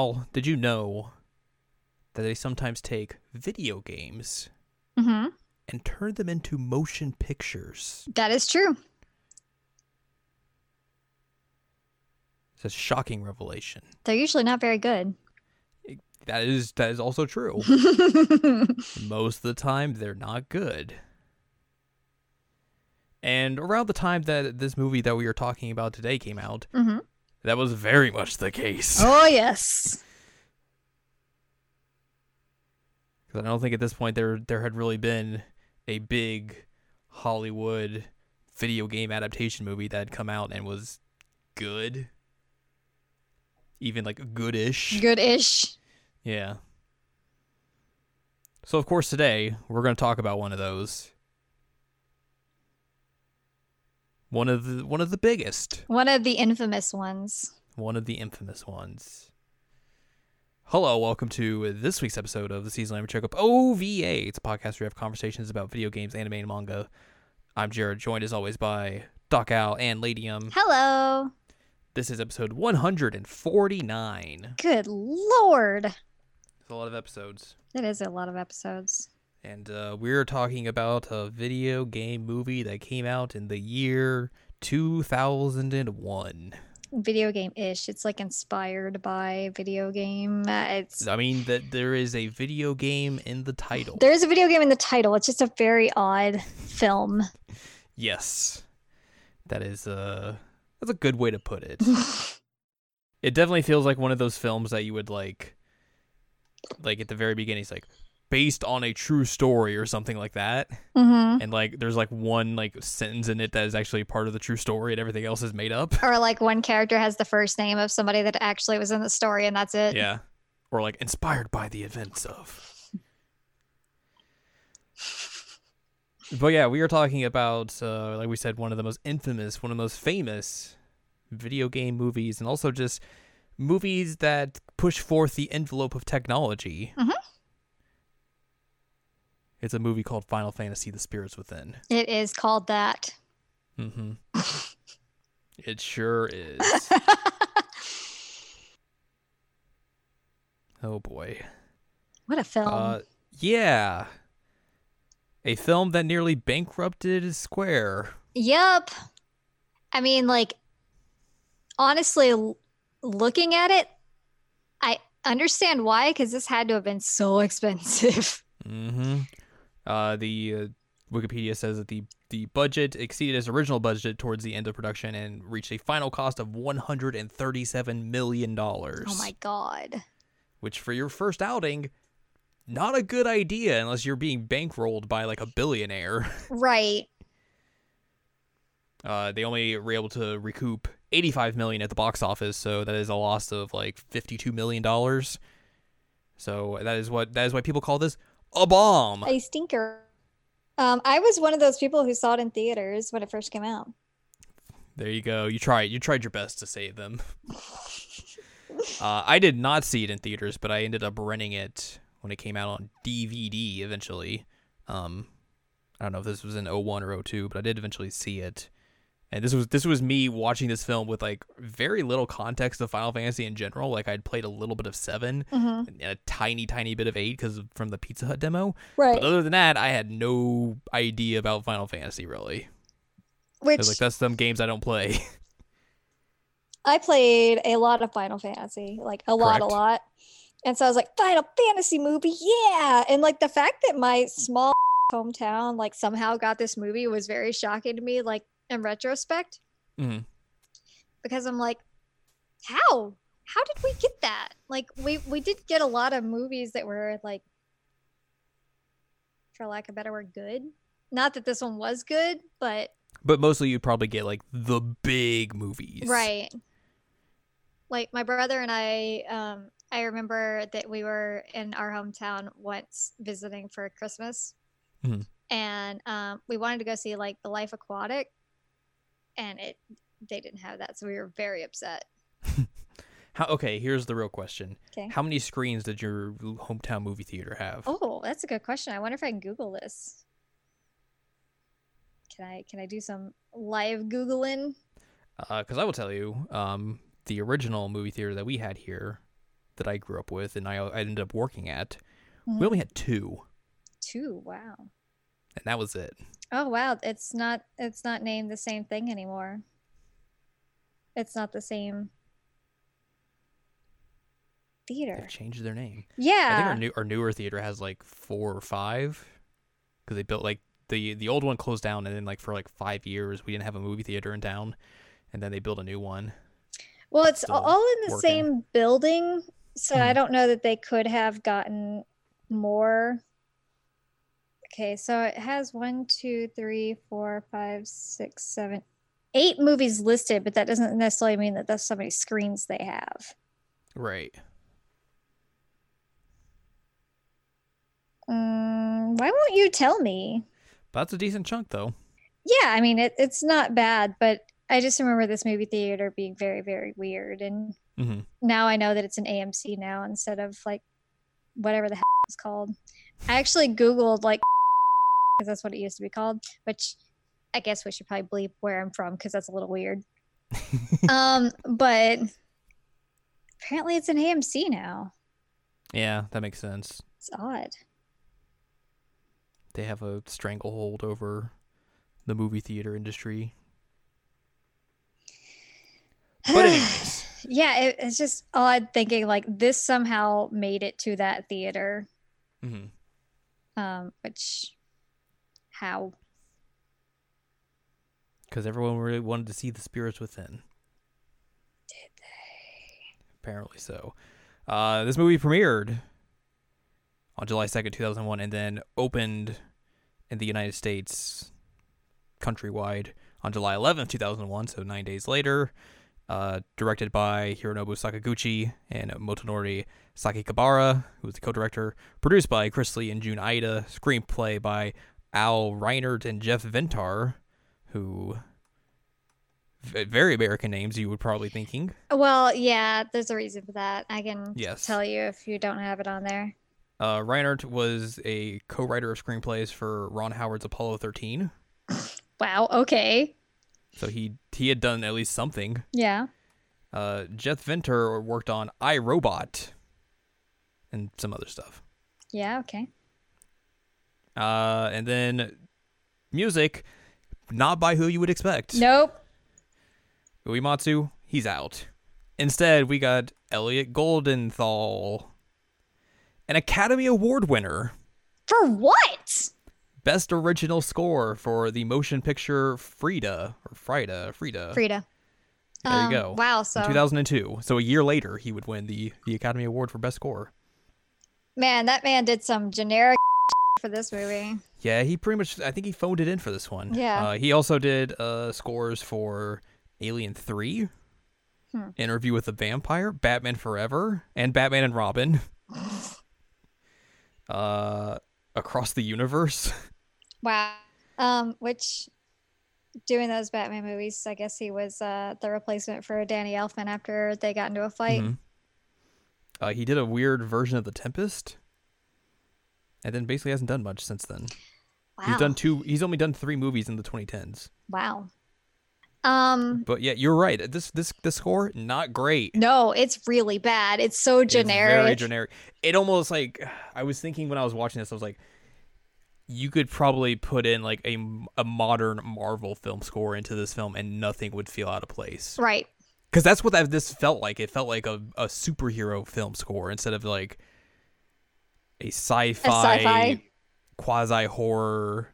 Al, did you know that they sometimes take video games Mm-hmm. and turn them into motion pictures? That is true. It's a shocking revelation. They're usually not very good. That is that is also true. Most of the time, they're not good. And around the time that this movie that we are talking about today came out, hmm that was very much the case. Oh yes. Because I don't think at this point there there had really been a big Hollywood video game adaptation movie that had come out and was good. Even like goodish. Good-ish. Yeah. So of course today we're going to talk about one of those. One of the one of the biggest, One of the infamous ones. one of the infamous ones. Hello, welcome to this week's episode of the Season Lamb Checkup OVA. It's a podcast where we have conversations about video games, anime, and manga. I'm Jared, joined as always by Doc Al and Ladium. Hello. This is episode 149. Good lord. It's a lot of episodes. It is a lot of episodes. And uh, we're talking about a video game movie that came out in the year 2001. Video game-ish. It's like inspired by video game. Uh, It's I mean, that there is a video game in the title. there is a video game in the title. It's just a very odd film. yes, that is uh that's a good way to put it. it definitely feels like one of those films that you would like, like at the very beginning. It's like based on a true story or something like that. hmm And like, there's like one like sentence in it that is actually part of the true story, and everything else is made up. Or like one character has the first name of somebody that actually was in the story, and that's it. Yeah. Or like inspired by the events of. But yeah, we are talking about, uh, like we said, one of the most infamous, one of the most famous video game movies, and also just movies that push forth the envelope of technology. Mhm. It's a movie called Final Fantasy: The Spirits Within. It is called that. Mm-hmm. it sure is. oh boy. what a film. Uh, yeah. A film that nearly bankrupted Square. Yep. I mean, like, honestly, l- looking at it, I understand why, because this had to have been so expensive. Mm-hmm. Uh, the uh, Wikipedia says that the the budget exceeded its original budget towards the end of production and reached a final cost of one hundred and thirty-seven million dollars. oh my god. Which for your first outing, not a good idea unless you're being bankrolled by like a billionaire. Right. Uh, they only were able to recoup 85 million at the box office, so that is a loss of like 52 million dollars. So that is what that is why people call this a bomb. A stinker. Um, I was one of those people who saw it in theaters when it first came out. There you go. You tried. You tried your best to save them. uh, I did not see it in theaters, but I ended up renting it when it came out on DVD eventually. Um, I don't know if this was in 01 or 02, but I did eventually see it. And this was this was me watching this film with like very little context of Final Fantasy in general. Like I'd played a little bit of seven hmm and a tiny tiny bit of eight because from the Pizza Hut demo. Right. But other than that, I had no idea about Final Fantasy really. Which like that's some games I don't play. I played a lot of Final Fantasy, like a lot, a lot. And so I was like, Final Fantasy movie, yeah. And like the fact that my small hometown like somehow got this movie was very shocking to me, like in retrospect, Mhm. because I'm like, how? How did we get that? Like we we did get a lot of movies that were like, for lack of a better word, good. Not that this one was good, but But mostly you'd probably get like the big movies. Right. Like my brother and I, um, I remember that we were in our hometown once visiting for Christmas, Mhm. and um, we wanted to go see like The Life Aquatic, and it they didn't have that, so we were very upset. How okay, here's the real question. 'Kay. How many screens did your hometown movie theater have? Oh, that's a good question. I wonder if I can Google this. Can I can I do some live googling? because Uh, I will tell you, um, the original movie theater that we had here, that I grew up with and I, I ended up working at, Mhm. we only had two, Two. Wow. and that was it. Oh wow, it's not it's not named the same thing anymore. It's not the same theater. They changed their name. Yeah. I think our new our newer theater has like four or five, because they built like the the old one closed down, and then like for like five years we didn't have a movie theater in town, and then they built a new one. well, it's still all in the working. same building, so I Mhm. don't know that they could have gotten more. Okay, so it has one, two, three, four, five, six, seven, eight movies listed, but that doesn't necessarily mean that that's so many screens they have. Right. Mm, why won't you tell me? That's a decent chunk though. Yeah, I mean it, it's not bad, but I just remember this movie theater being very, very weird. And hmm now I know that it's an AMC now instead of like whatever the heck it's called. I actually Googled like because that's what it used to be called, which I guess we should probably bleep where I'm from because that's a little weird. um, but apparently it's an AMC now. yeah, that makes sense. It's odd. They have a stranglehold over the movie theater industry. But anyways, yeah, it, it's just odd thinking like this somehow made it to that theater. hmm Um, which how? because everyone really wanted to see the spirits within. Did they? Apparently so. Uh, this movie premiered on July 2nd, 2001, and then opened in the United States countrywide on July 11th, 2001, so nine days later. Uh, directed by Hironobu Sakaguchi and Motonori Sakakibara, who was the co-director. Produced by Chris Lee and Jun Aida. Screenplay by Al Reinert and Jeff Vintar, who very American names you would probably thinking. Well, yeah, there's a reason for that. I can Yes. tell you if you don't have it on there. Uh, Reinert was a co-writer of screenplays for Ron Howard's Apollo 13, Wow. Okay. so he he had done at least something. Yeah. Uh, Jeff Vintar worked on I Robot and some other stuff. Yeah. Okay. Uh, and then music, not by who you would expect. Nope. Uematsu, he's out. Instead, we got Elliot Goldenthal, an Academy Award winner. For what? Best original score for the motion picture Frida or Frida, Frida. Frida. There you Um, go. Wow. in So 2002. So a year later, he would win the the Academy Award for Best Score. man, that man did some generic for this movie. Yeah, he pretty much. I think he phoned it in for this one. Yeah. Uh, he also did uh, scores for Alien Three, Hmm. Interview with the Vampire, Batman Forever, and Batman and Robin. uh, Across the Universe. Wow. Um, which doing those Batman movies, I guess he was uh the replacement for Danny Elfman after they got into a fight. Mhm. Uh, he did a weird version of The Tempest, and then basically hasn't done much since then. Wow. He's done two. He's only done three movies in the 2010s. Wow. Um But yeah, you're right. This this the score not great. no, it's really bad. It's so It's generic. very generic. It almost like I was thinking when I was watching this, I was like, you could probably put in like a, a modern Marvel film score into this film, and nothing would feel out of place. Right. Because that's what that, this felt like. It felt like a, a superhero film score instead of like a sci-fi, sci-fi. quasi horror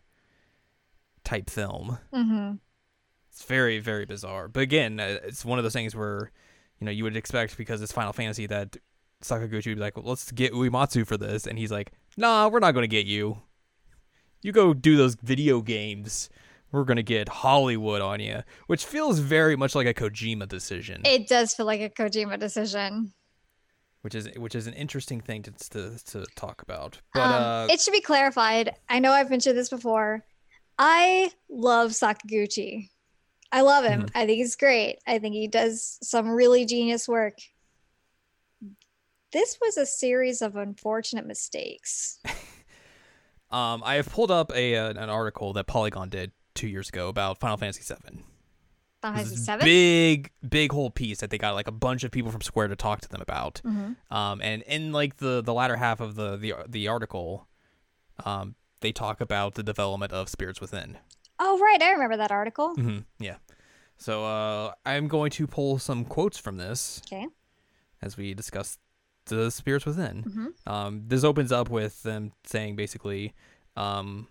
type film. Mm-hmm. It's very, very bizarre. But again, uh, it's one of those things where, you know, you would expect because it's Final Fantasy that Sakaguchi would be like, well, let's get Uematsu for this. And he's like, nah, we're not going to get you. You go do those video games. We're going to get Hollywood on you, which feels very much like a Kojima decision, It does feel like a Kojima decision. Which is which is an interesting thing to to, to talk about. But um, uh, it should be clarified. I know I've mentioned this before. I love Sakaguchi. I love him. Mm-hmm. I think he's great. I think he does some really genius work. This was a series of unfortunate mistakes. um, I have pulled up a an article that Polygon did two years ago about Final Fantasy VII. Final This Fantasy is Seven. big, big whole piece that they got like a bunch of people from Square to talk to them about. hmm Um, and in like the the latter half of the the the article, um, they talk about the development of Spirits Within. Oh right, I remember that article. hmm Yeah. So uh, I'm going to pull some quotes from this Okay. as we discuss the Spirits Within. hmm Um, this opens up with them saying basically, um,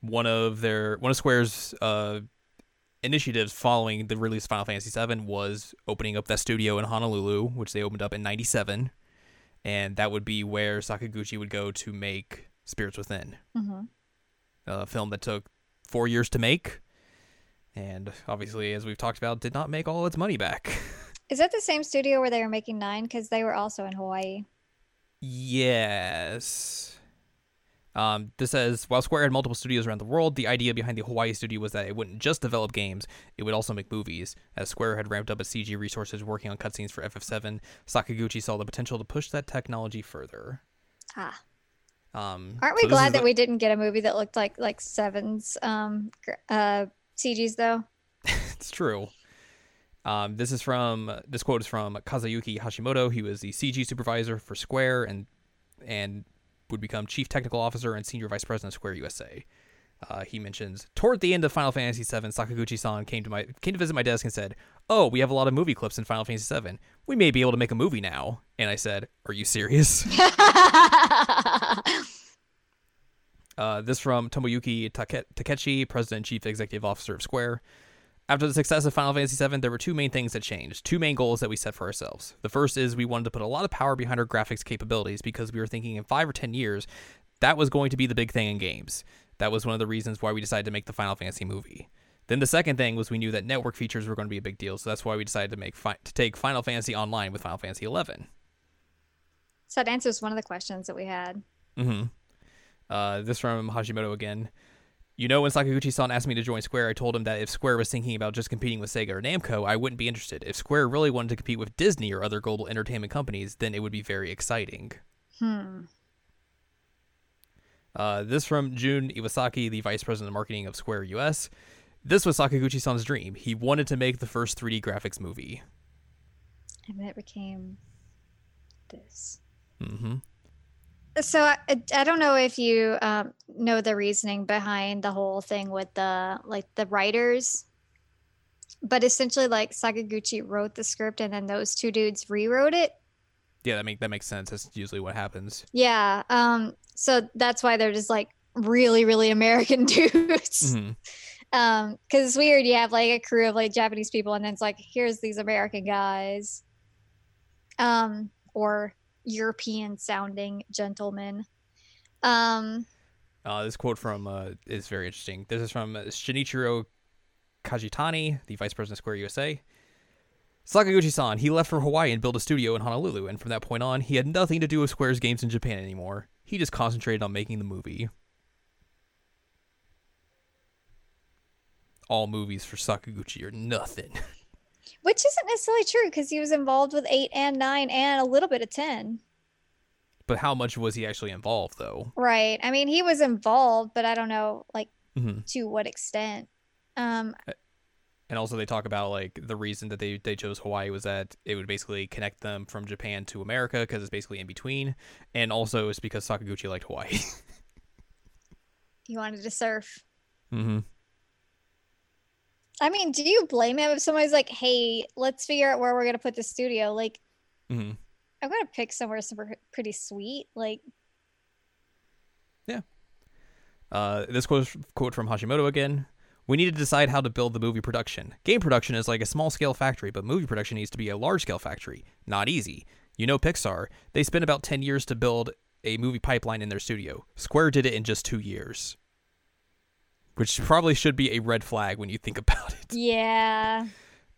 one of their one of Square's uh, initiatives following the release of Final Fantasy VII was opening up that studio in Honolulu, which they opened up in '97, and that would be where Sakaguchi would go to make Spirits Within, hmm a film that took four years to make, and obviously, as we've talked about, did not make all its money back. Is that the same studio where they were making Nine? Because they were also in Hawaii. Yes. Um, this says while Square had multiple studios around the world, the idea behind the Hawaii studio was that it wouldn't just develop games; it would also make movies. As Square had ramped up its CG resources working on cutscenes for FF7, Sakaguchi saw the potential to push that technology further. Ah, Um, aren't we so glad that we didn't get a movie that looked like like Seven's um uh CGs though? It's true. Um, this is from this quote is from Kazuyuki Hashimoto. He was the CG supervisor for Square and and would become chief technical officer and senior vice president of Square USA. Uh, he mentions toward the end of Final Fantasy VII, Sakaguchi-san came to my came to visit my desk and said, "Oh, we have a lot of movie clips in Final Fantasy VII. We may be able to make a movie now." And I said, "Are you serious?" Uh, this from Tomoyuki Take- Takechi, President Chief Executive Officer of Square. After the success of Final Fantasy VII, there were two main things that changed, two main goals that we set for ourselves. The first is we wanted to put a lot of power behind our graphics capabilities because we were thinking in five or ten years, that was going to be the big thing in games. That was one of the reasons why we decided to make the Final Fantasy movie. Then the second thing was we knew that network features were going to be a big deal, so that's why we decided to make fi- to take Final Fantasy online with Final Fantasy XI. so that answers one of the questions that we had. Mm-hmm. Uh, this from Hashimoto again. You know, when Sakaguchi-san asked me to join Square, I told him that if Square was thinking about just competing with Sega or Namco, I wouldn't be interested. If Square really wanted to compete with Disney or other global entertainment companies, then it would be very exciting. Hmm. Uh, this from Jun Iwasaki, the vice president of marketing of Square US. This was Sakaguchi-san's dream. He wanted to make the first 3D graphics movie. And then it became this. Mm-hmm. So I, I don't know if you um, know the reasoning behind the whole thing with the like the writers, but essentially like Sakaguchi wrote the script and then those two dudes rewrote it. Yeah, that make that makes sense. That's usually what happens. Yeah. Um. So that's why they're just like really really American dudes. hmm Um. Because it's weird. You have like a crew of like Japanese people and then it's like here's these American guys. Um. Or European sounding gentleman. Um. Uh, this quote from uh, is very interesting. This is from Shinichiro Kajitani, the vice president of Square USA. Sakaguchi-san, he left for Hawaii and built a studio in Honolulu, and from that point on, he had nothing to do with Square's games in Japan anymore. He just concentrated on making the movie. All movies for Sakaguchi are nothing. Which isn't necessarily true because he was involved with eight and nine and a little bit of 10. but how much was he actually involved, though? Right. I mean, he was involved, but I don't know, like, hmm to what extent. Um, And also, they talk about like the reason that they, they chose Hawaii was that it would basically connect them from Japan to America because it's basically in between, and also it's because Sakaguchi liked Hawaii. he wanted to surf. mm-hmm. I mean, do you blame him if somebody's like, hey, let's figure out where we're going to put the studio? Like, Mm-hmm. I'm to pick somewhere super pretty sweet. Like, yeah. Uh, this quote quote from Hashimoto again. We need to decide how to build the movie production. Game production is like a small scale factory, but movie production needs to be a large scale factory. Not easy. You know Pixar. They spent about 10 years to build a movie pipeline in their studio. Square did it in just two years. Which probably should be a red flag when you think about it. yeah.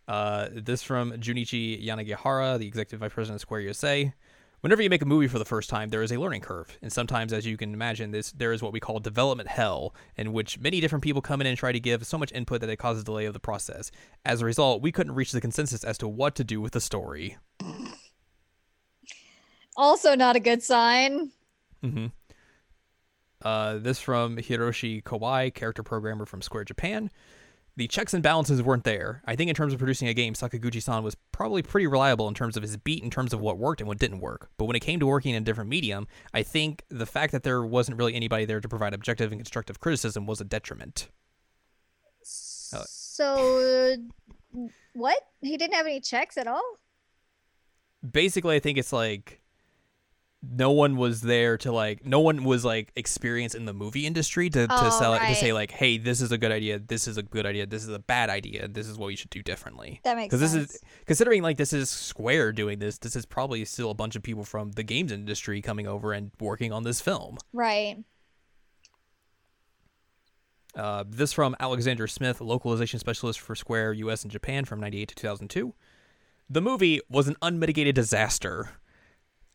Uh, this from Junichi Yanagihara, the executive vice president of Square USA. Whenever you make a movie for the first time, there is a learning curve, and sometimes, as you can imagine, this there is what we call development hell, in which many different people come in and try to give so much input that it causes delay of the process. As a result, we couldn't reach the consensus as to what to do with the story. Also, not a good sign. hmm Uh, this from Hiroshi Kawai, character programmer from Square Japan. the checks and balances weren't there. I think in terms of producing a game, Sakaguchi-san was probably pretty reliable in terms of his beat, in terms of what worked and what didn't work. But when it came to working in a different medium, I think the fact that there wasn't really anybody there to provide objective and constructive criticism was a detriment. Uh, so, what? He didn't have any checks at all? Basically, I think it's like no one was there to like no one was like experienced in the movie industry to, to Oh, sell it to say like hey this is a good idea this is a good idea this is a bad idea this is what you should do differently. That makes because this is considering like this is square doing this this is probably still a bunch of people from the games industry coming over and working on this film. Right. uh, this from alexander smith localization specialist for square us and japan from 98 to 2002 the movie was an unmitigated disaster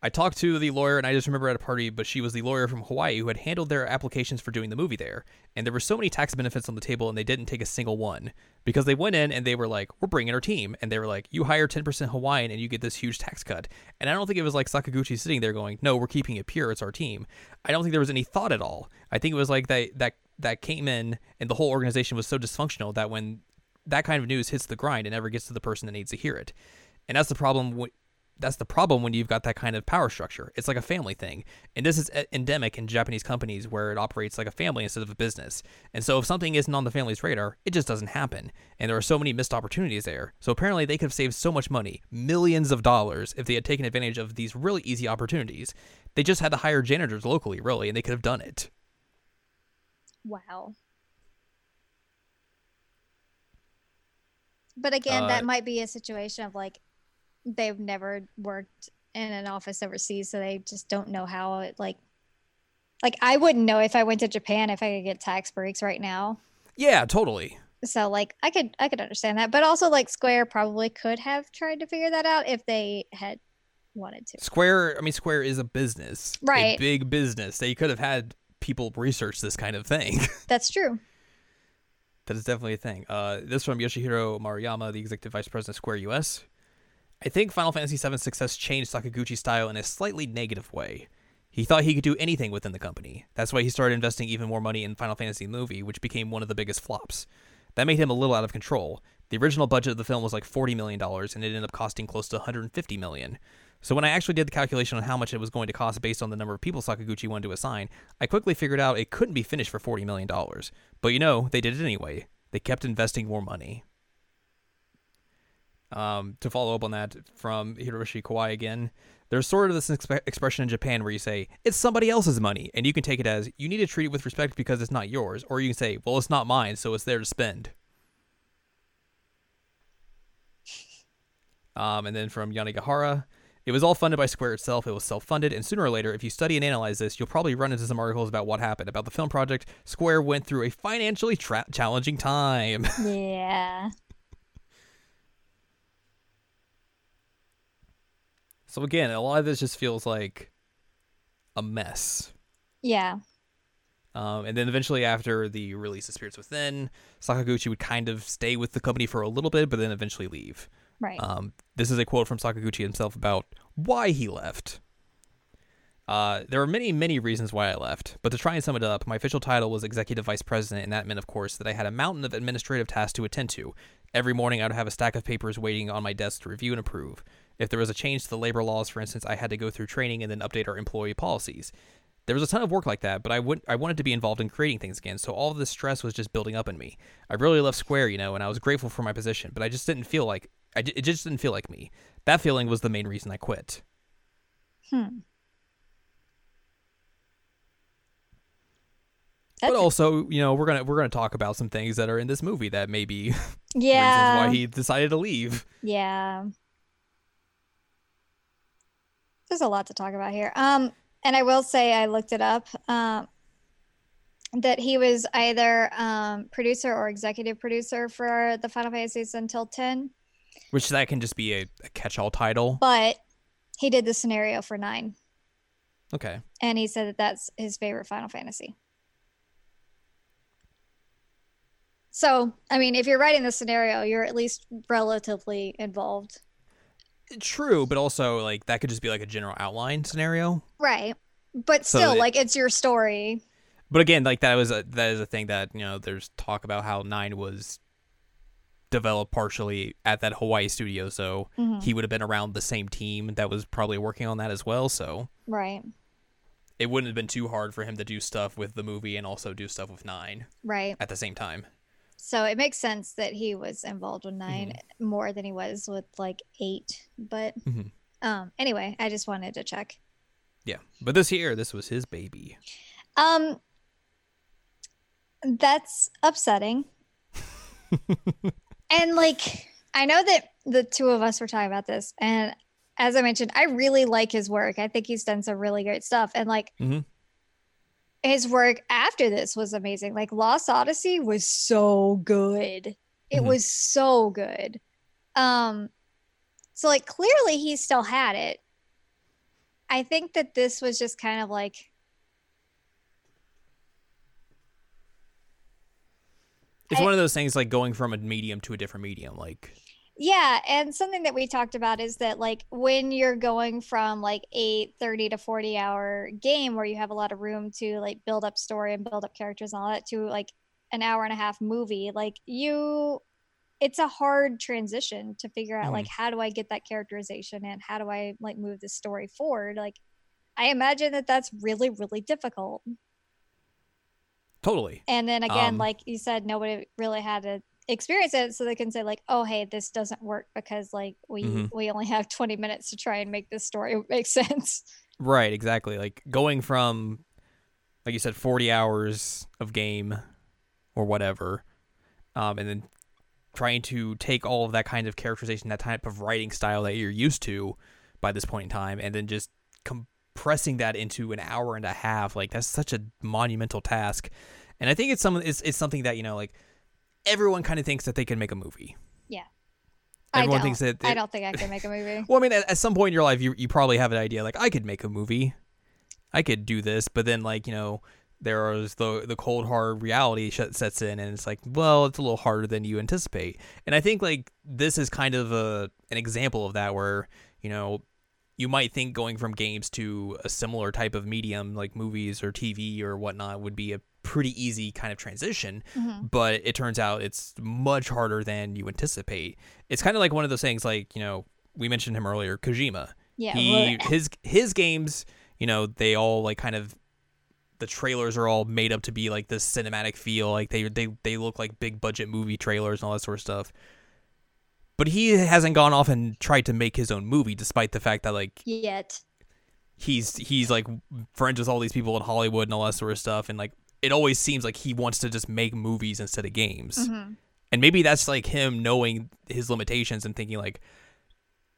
I talked to the lawyer, and I just remember at a party, but she was the lawyer from Hawaii who had handled their applications for doing the movie there. And there were so many tax benefits on the table, and they didn't take a single one because they went in and they were like, "We're bringing our team," and they were like, "You hire ten percent Hawaiian, and you get this huge tax cut." And I don't think it was like Sakaguchi sitting there going, "No, we're keeping it pure. It's our team." I don't think there was any thought at all. I think it was like that that that came in, and the whole organization was so dysfunctional that when that kind of news hits the grind, it never gets to the person that needs to hear it. And that's the problem. That's the problem when you've got that kind of power structure. It's like a family thing. And this is endemic in Japanese companies where it operates like a family instead of a business. And so if something isn't on the family's radar, it just doesn't happen. And there are so many missed opportunities there. So apparently they could have saved so much money, millions of dollars, if they had taken advantage of these really easy opportunities. They just had to hire janitors locally, really, and they could have done it. Wow. But again, Uh, that might be a situation of like they've never worked in an office overseas, so they just don't know how it like. Like I wouldn't know if I went to Japan if I could get tax breaks right now. Yeah, totally. So like I could I could understand that, but also like Square probably could have tried to figure that out if they had wanted to. Square, I mean, Square is a business, a Right. big business. They could have had people research this kind of thing. That's true. That is definitely a thing. Uh, this from Yoshihiro Maruyama, the executive vice president of Square US. I think Final Fantasy VII's success changed Sakaguchi's style in a slightly negative way. He thought he could do anything within the company. That's why he started investing even more money in Final Fantasy movie, which became one of the biggest flops. That made him a little out of control. The original budget of the film was like $40 million, and it ended up costing close to 150 million. So when I actually did the calculation on how much it was going to cost based on the number of people Sakaguchi wanted to assign, I quickly figured out it couldn't be finished for $40 million. But you know, they did it anyway. They kept investing more money. Um, to follow up on that from Hiroshi Kawai again, there's sort of this expe- expression in Japan where you say, it's somebody else's money, and you can take it as, you need to treat it with respect because it's not yours, or you can say, well, it's not mine, so it's there to spend. Um, and then from Yanagihara, it was all funded by Square itself. It was self-funded, and sooner or later, if you study and analyze this, you'll probably run into some articles about what happened about the film project. Square went through a financially tra- challenging time. Yeah. So again, a lot of this just feels like a mess. Yeah. Um, and then eventually, after the release of Spirits Within, Sakaguchi would kind of stay with the company for a little bit, but then eventually leave. Right. Um, this is a quote from Sakaguchi himself about why he left. Uh, there are many, many reasons why I left, but to try and sum it up, my official title was executive vice president, and that meant, of course, that I had a mountain of administrative tasks to attend to. Every morning, I would have a stack of papers waiting on my desk to review and approve. If there was a change to the labor laws, for instance, I had to go through training and then update our employee policies. There was a ton of work like that, but I would I wanted to be involved in creating things again, so all of this stress was just building up in me. I really left Square, you know, and I was grateful for my position, but I just didn't feel like I, it just didn't feel like me. That feeling was the main reason I quit. hmm. but also, you know, we're gonna we're gonna talk about some things that are in this movie that maybe yeah. reasons why he decided to leave. Yeah. There's a lot to talk about here. Um, and I will say I looked it up. Um, that he was either um, producer or executive producer for the Final Fantasies until 10, Which that can just be a, a catch-all title. but he did the scenario for 9. Okay. And he said that that's his favorite Final Fantasy. So, I mean, if you're writing the scenario, you're at least relatively involved. True, but also like that could just be like a general outline scenario. Right. But So still, it- like, it's your story. But again, like that was a that is a thing that you know there's talk about how nine was developed partially at that Hawaii studio, so Mhm. he would have been around the same team that was probably working on that as well. So Right. it wouldn't have been too hard for him to do stuff with the movie and also do stuff with Nine Right. at the same time. So it makes sense that he was involved with 9 Mm-hmm. more than he was with like eight. But Mhm. um, anyway, I just wanted to check. Yeah, but this year, this was his baby. Um, that's upsetting. and like, I know that the two of us were talking about this, and as I mentioned, I really like his work. I think he's done some really great stuff, and like. Mhm. His work after this was amazing. Like Lost Odyssey was so good. It Mhm. was so good. Um so like clearly he still had it. I think that this was just kind of like It's I- one of those things like going from a medium to a different medium. Like, Yeah, and something that we talked about is that like when you're going from like a 30 to 40 hour game where you have a lot of room to like build up story and build up characters and all that to like an hour and a half movie, like you it's a hard transition to figure out like how do I get that characterization and how do I like move the story forward? Like I imagine that that's really really difficult. totally. And then again, Um, like you said, nobody really had to experience it, so they can say like, "Oh, hey, this doesn't work because like we Mhm. we only have twenty minutes to try and make this story make sense." Right, exactly. Like going from, like you said, 40 hours of game or whatever, um, and then trying to take all of that kind of characterization, that type of writing style that you're used to by this point in time, and then just compressing that into an hour and a half. Like that's such a monumental task. And I think it's some it's, it's something that, you know, like everyone kind of thinks that they can make a movie. Yeah. Everyone thinks that I don't think I can make a movie. Well, I mean, at, at some point in your life, you you probably have an idea like I could make a movie, I could do this, but then like you know there is the the cold hard reality sh- sets in, and it's like, well, it's a little harder than you anticipate. And I think like this is kind of a an example of that, where you know you might think going from games to a similar type of medium like movies or TV or whatnot would be a pretty easy kind of transition Mhm. but it turns out it's much harder than you anticipate. It's kind of like one of those things like, you know, we mentioned him earlier, Kojima. Yeah. he well, his his games, you know, they all like kind of the trailers are all made up to be like this cinematic feel, like they they they look like big budget movie trailers and all that sort of stuff. But he hasn't gone off and tried to make his own movie despite the fact that like yet. he's he's like friends with all these people in Hollywood and all that sort of stuff and like it always seems like he wants to just make movies instead of games. Mhm. And maybe that's like him knowing his limitations and thinking like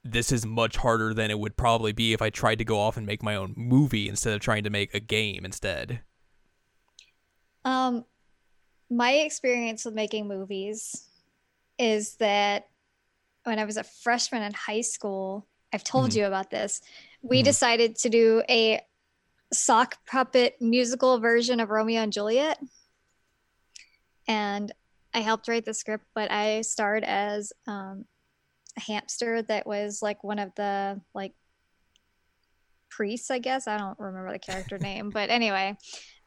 this is much harder than it would probably be if I tried to go off and make my own movie instead of trying to make a game instead. Um, my experience with making movies is that when I was a freshman in high school, I've told Mhm. you about this. We Mhm. decided to do a sock puppet musical version of Romeo and Juliet. And I helped write the script, but I starred as um, a hamster that was like one of the like priests, I guess. I don't remember the character name, but anyway,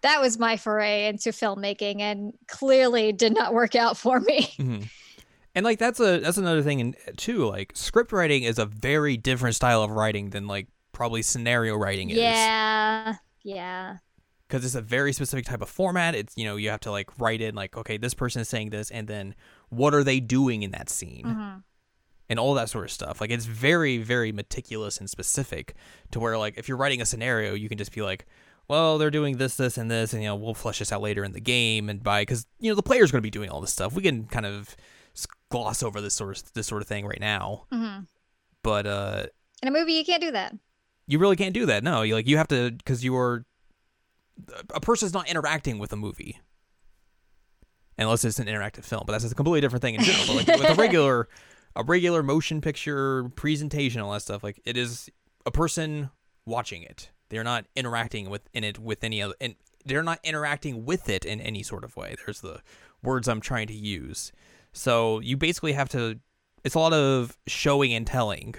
that was my foray into filmmaking and clearly did not work out for me. Mhm. And like that's a that's another thing in too like script writing is a very different style of writing than like probably scenario writing is. yeah. Yeah. because it's a very specific type of format. It's you know you have to like write in like okay this person is saying this and then what are they doing in that scene Mhm. and all that sort of stuff. Like it's very very meticulous and specific to where like if you're writing a scenario you can just be like well they're doing this this and this and you know we'll flesh this out later in the game and by because you know the player's going to be doing all this stuff. We can kind of gloss over this sort of this sort of thing right now, Mhm. but uh In a movie, you can't do that. You really can't do that. No, you like you have to because you're a person's not interacting with a movie unless it's an interactive film. But that's a completely different thing in general. But like with a regular, a regular motion picture presentation, all that stuff, like it is a person watching it. They're not interacting with in it with any other, and they're not interacting with it in any sort of way. There's the words I'm trying to use. So you basically have to. It's a lot of showing and telling.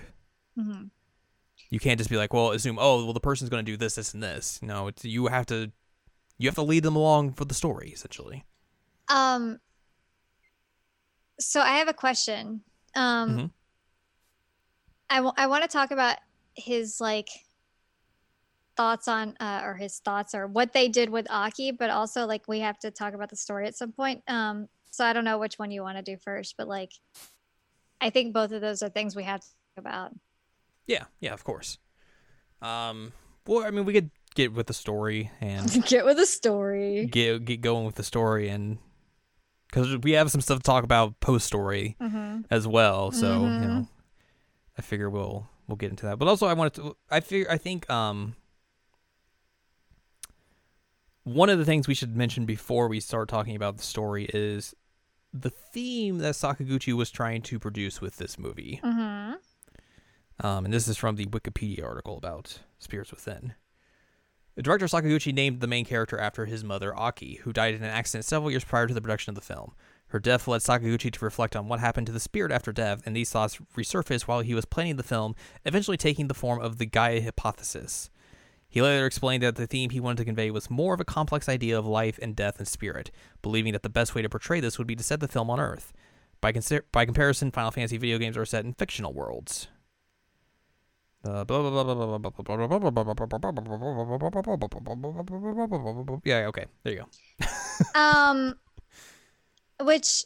Mhm. You can't just be like, well, assume, oh, well, the person's going to do this, this, and this. No, it's, you have to, you have to lead them along for the story, essentially. Um, So I have a question. Um, Mhm. I w- I want to talk about his like thoughts on uh, or his thoughts or what they did with Aki, but also like we have to talk about the story at some point. Um, so I don't know which one you want to do first, but like I think both of those are things we have to talk about. Yeah, yeah, of course. Um, well, I mean, we could get with the story and Get with the story. get get going with the story, and because we have some stuff to talk about post story hmm as well. So you Mhm. know, I figure we'll we'll get into that. But also, I wanted to. I figure I think um. One of the things we should mention before we start talking about the story is the theme that Sakaguchi was trying to produce with this movie. hmm Um, and this is from the Wikipedia article about Spirits Within. The director Sakaguchi named the main character after his mother, Aki, who died in an accident several years prior to the production of the film. Her death led Sakaguchi to reflect on what happened to the spirit after death, and these thoughts resurfaced while he was planning the film, eventually taking the form of the Gaia hypothesis. He later explained that the theme he wanted to convey was more of a complex idea of life and death and spirit, believing that the best way to portray this would be to set the film on Earth. By, consi- by comparison, Final Fantasy video games are set in fictional worlds. Yeah, okay. There you go. Um, which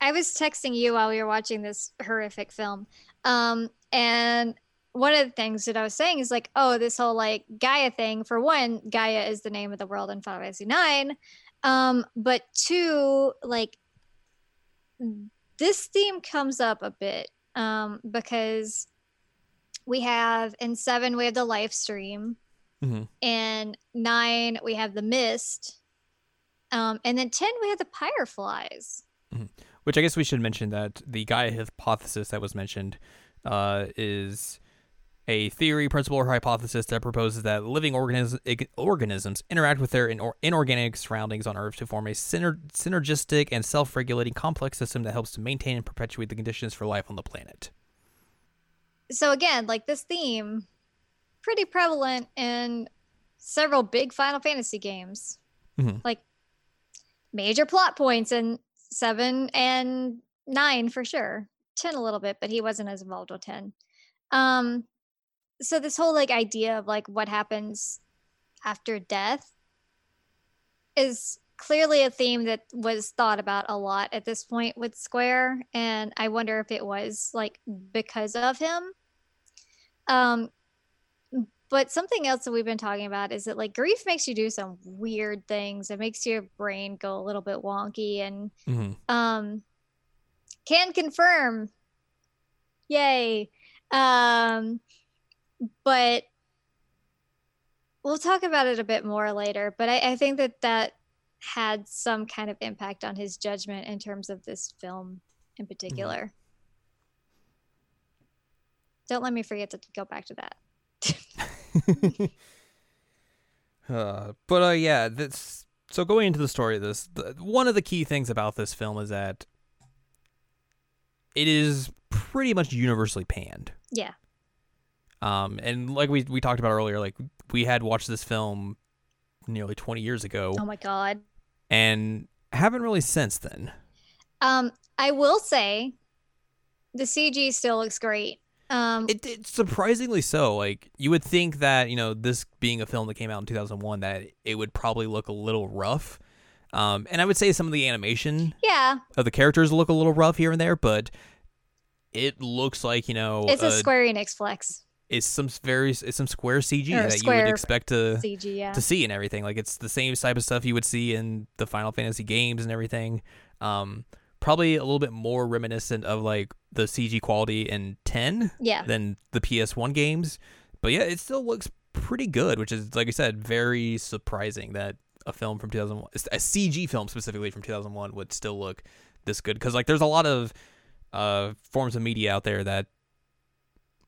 I was texting you while we were watching this horrific film. Um, and one of the things that I was saying is like, oh, this whole like Gaia thing. For one, Gaia is the name of the world in Final Fantasy Nine. Um, but two, like this theme comes up a bit um, because we have in seven we have the Lifestream, Mhm. and nine we have the mist, um, and then ten we have the fireflies. Which I guess we should mention that the Gaia hypothesis that was mentioned uh, is a theory, principle, or hypothesis that proposes that living organisms organisms interact with their inor- inorganic surroundings on Earth to form a syner- synergistic and self-regulating complex system that helps to maintain and perpetuate the conditions for life on the planet. So again, like this theme, pretty prevalent in several big Final Fantasy games. Mhm. Like major plot points in seven and nine for sure. Ten a little bit, but he wasn't as involved with ten. Um, so this whole like idea of like what happens after death is clearly a theme that was thought about a lot at this point with Square, and I wonder if it was like because of him. Um, but something else that we've been talking about is that like grief makes you do some weird things. It makes your brain go a little bit wonky, and hmm um, can confirm, yay. Um, but we'll talk about it a bit more later. But I, I think that that had some kind of impact on his judgment in terms of this film in particular. Don't let me forget to go back to that. uh, but uh, yeah, this. So going into the story of this, the, one of the key things about this film is that it is pretty much universally panned. Yeah. Um, and like we we talked about earlier, like we had watched this film nearly 20 years ago, Oh my god. and haven't really since then. Um, I will say the CG still looks great. Um, It, it's surprisingly so. Like you would think that you know this being a film that came out in 2001, that it would probably look a little rough. Um, and I would say some of the animation yeah, of the characters look a little rough here and there, but it looks like you know it's a uh, Square Enix flex. it's some very it's some square CG Or that you would expect to CG, yeah. to see and everything. Like it's the same type of stuff you would see in the Final Fantasy games and everything. Um, probably a little bit more reminiscent of like the CG quality in 10 yeah. than the PS1 games. But yeah, it still looks pretty good, which is like I said, very surprising that a film from 2001, a CG film specifically from 2001 would still look this good because like there's a lot of uh forms of media out there that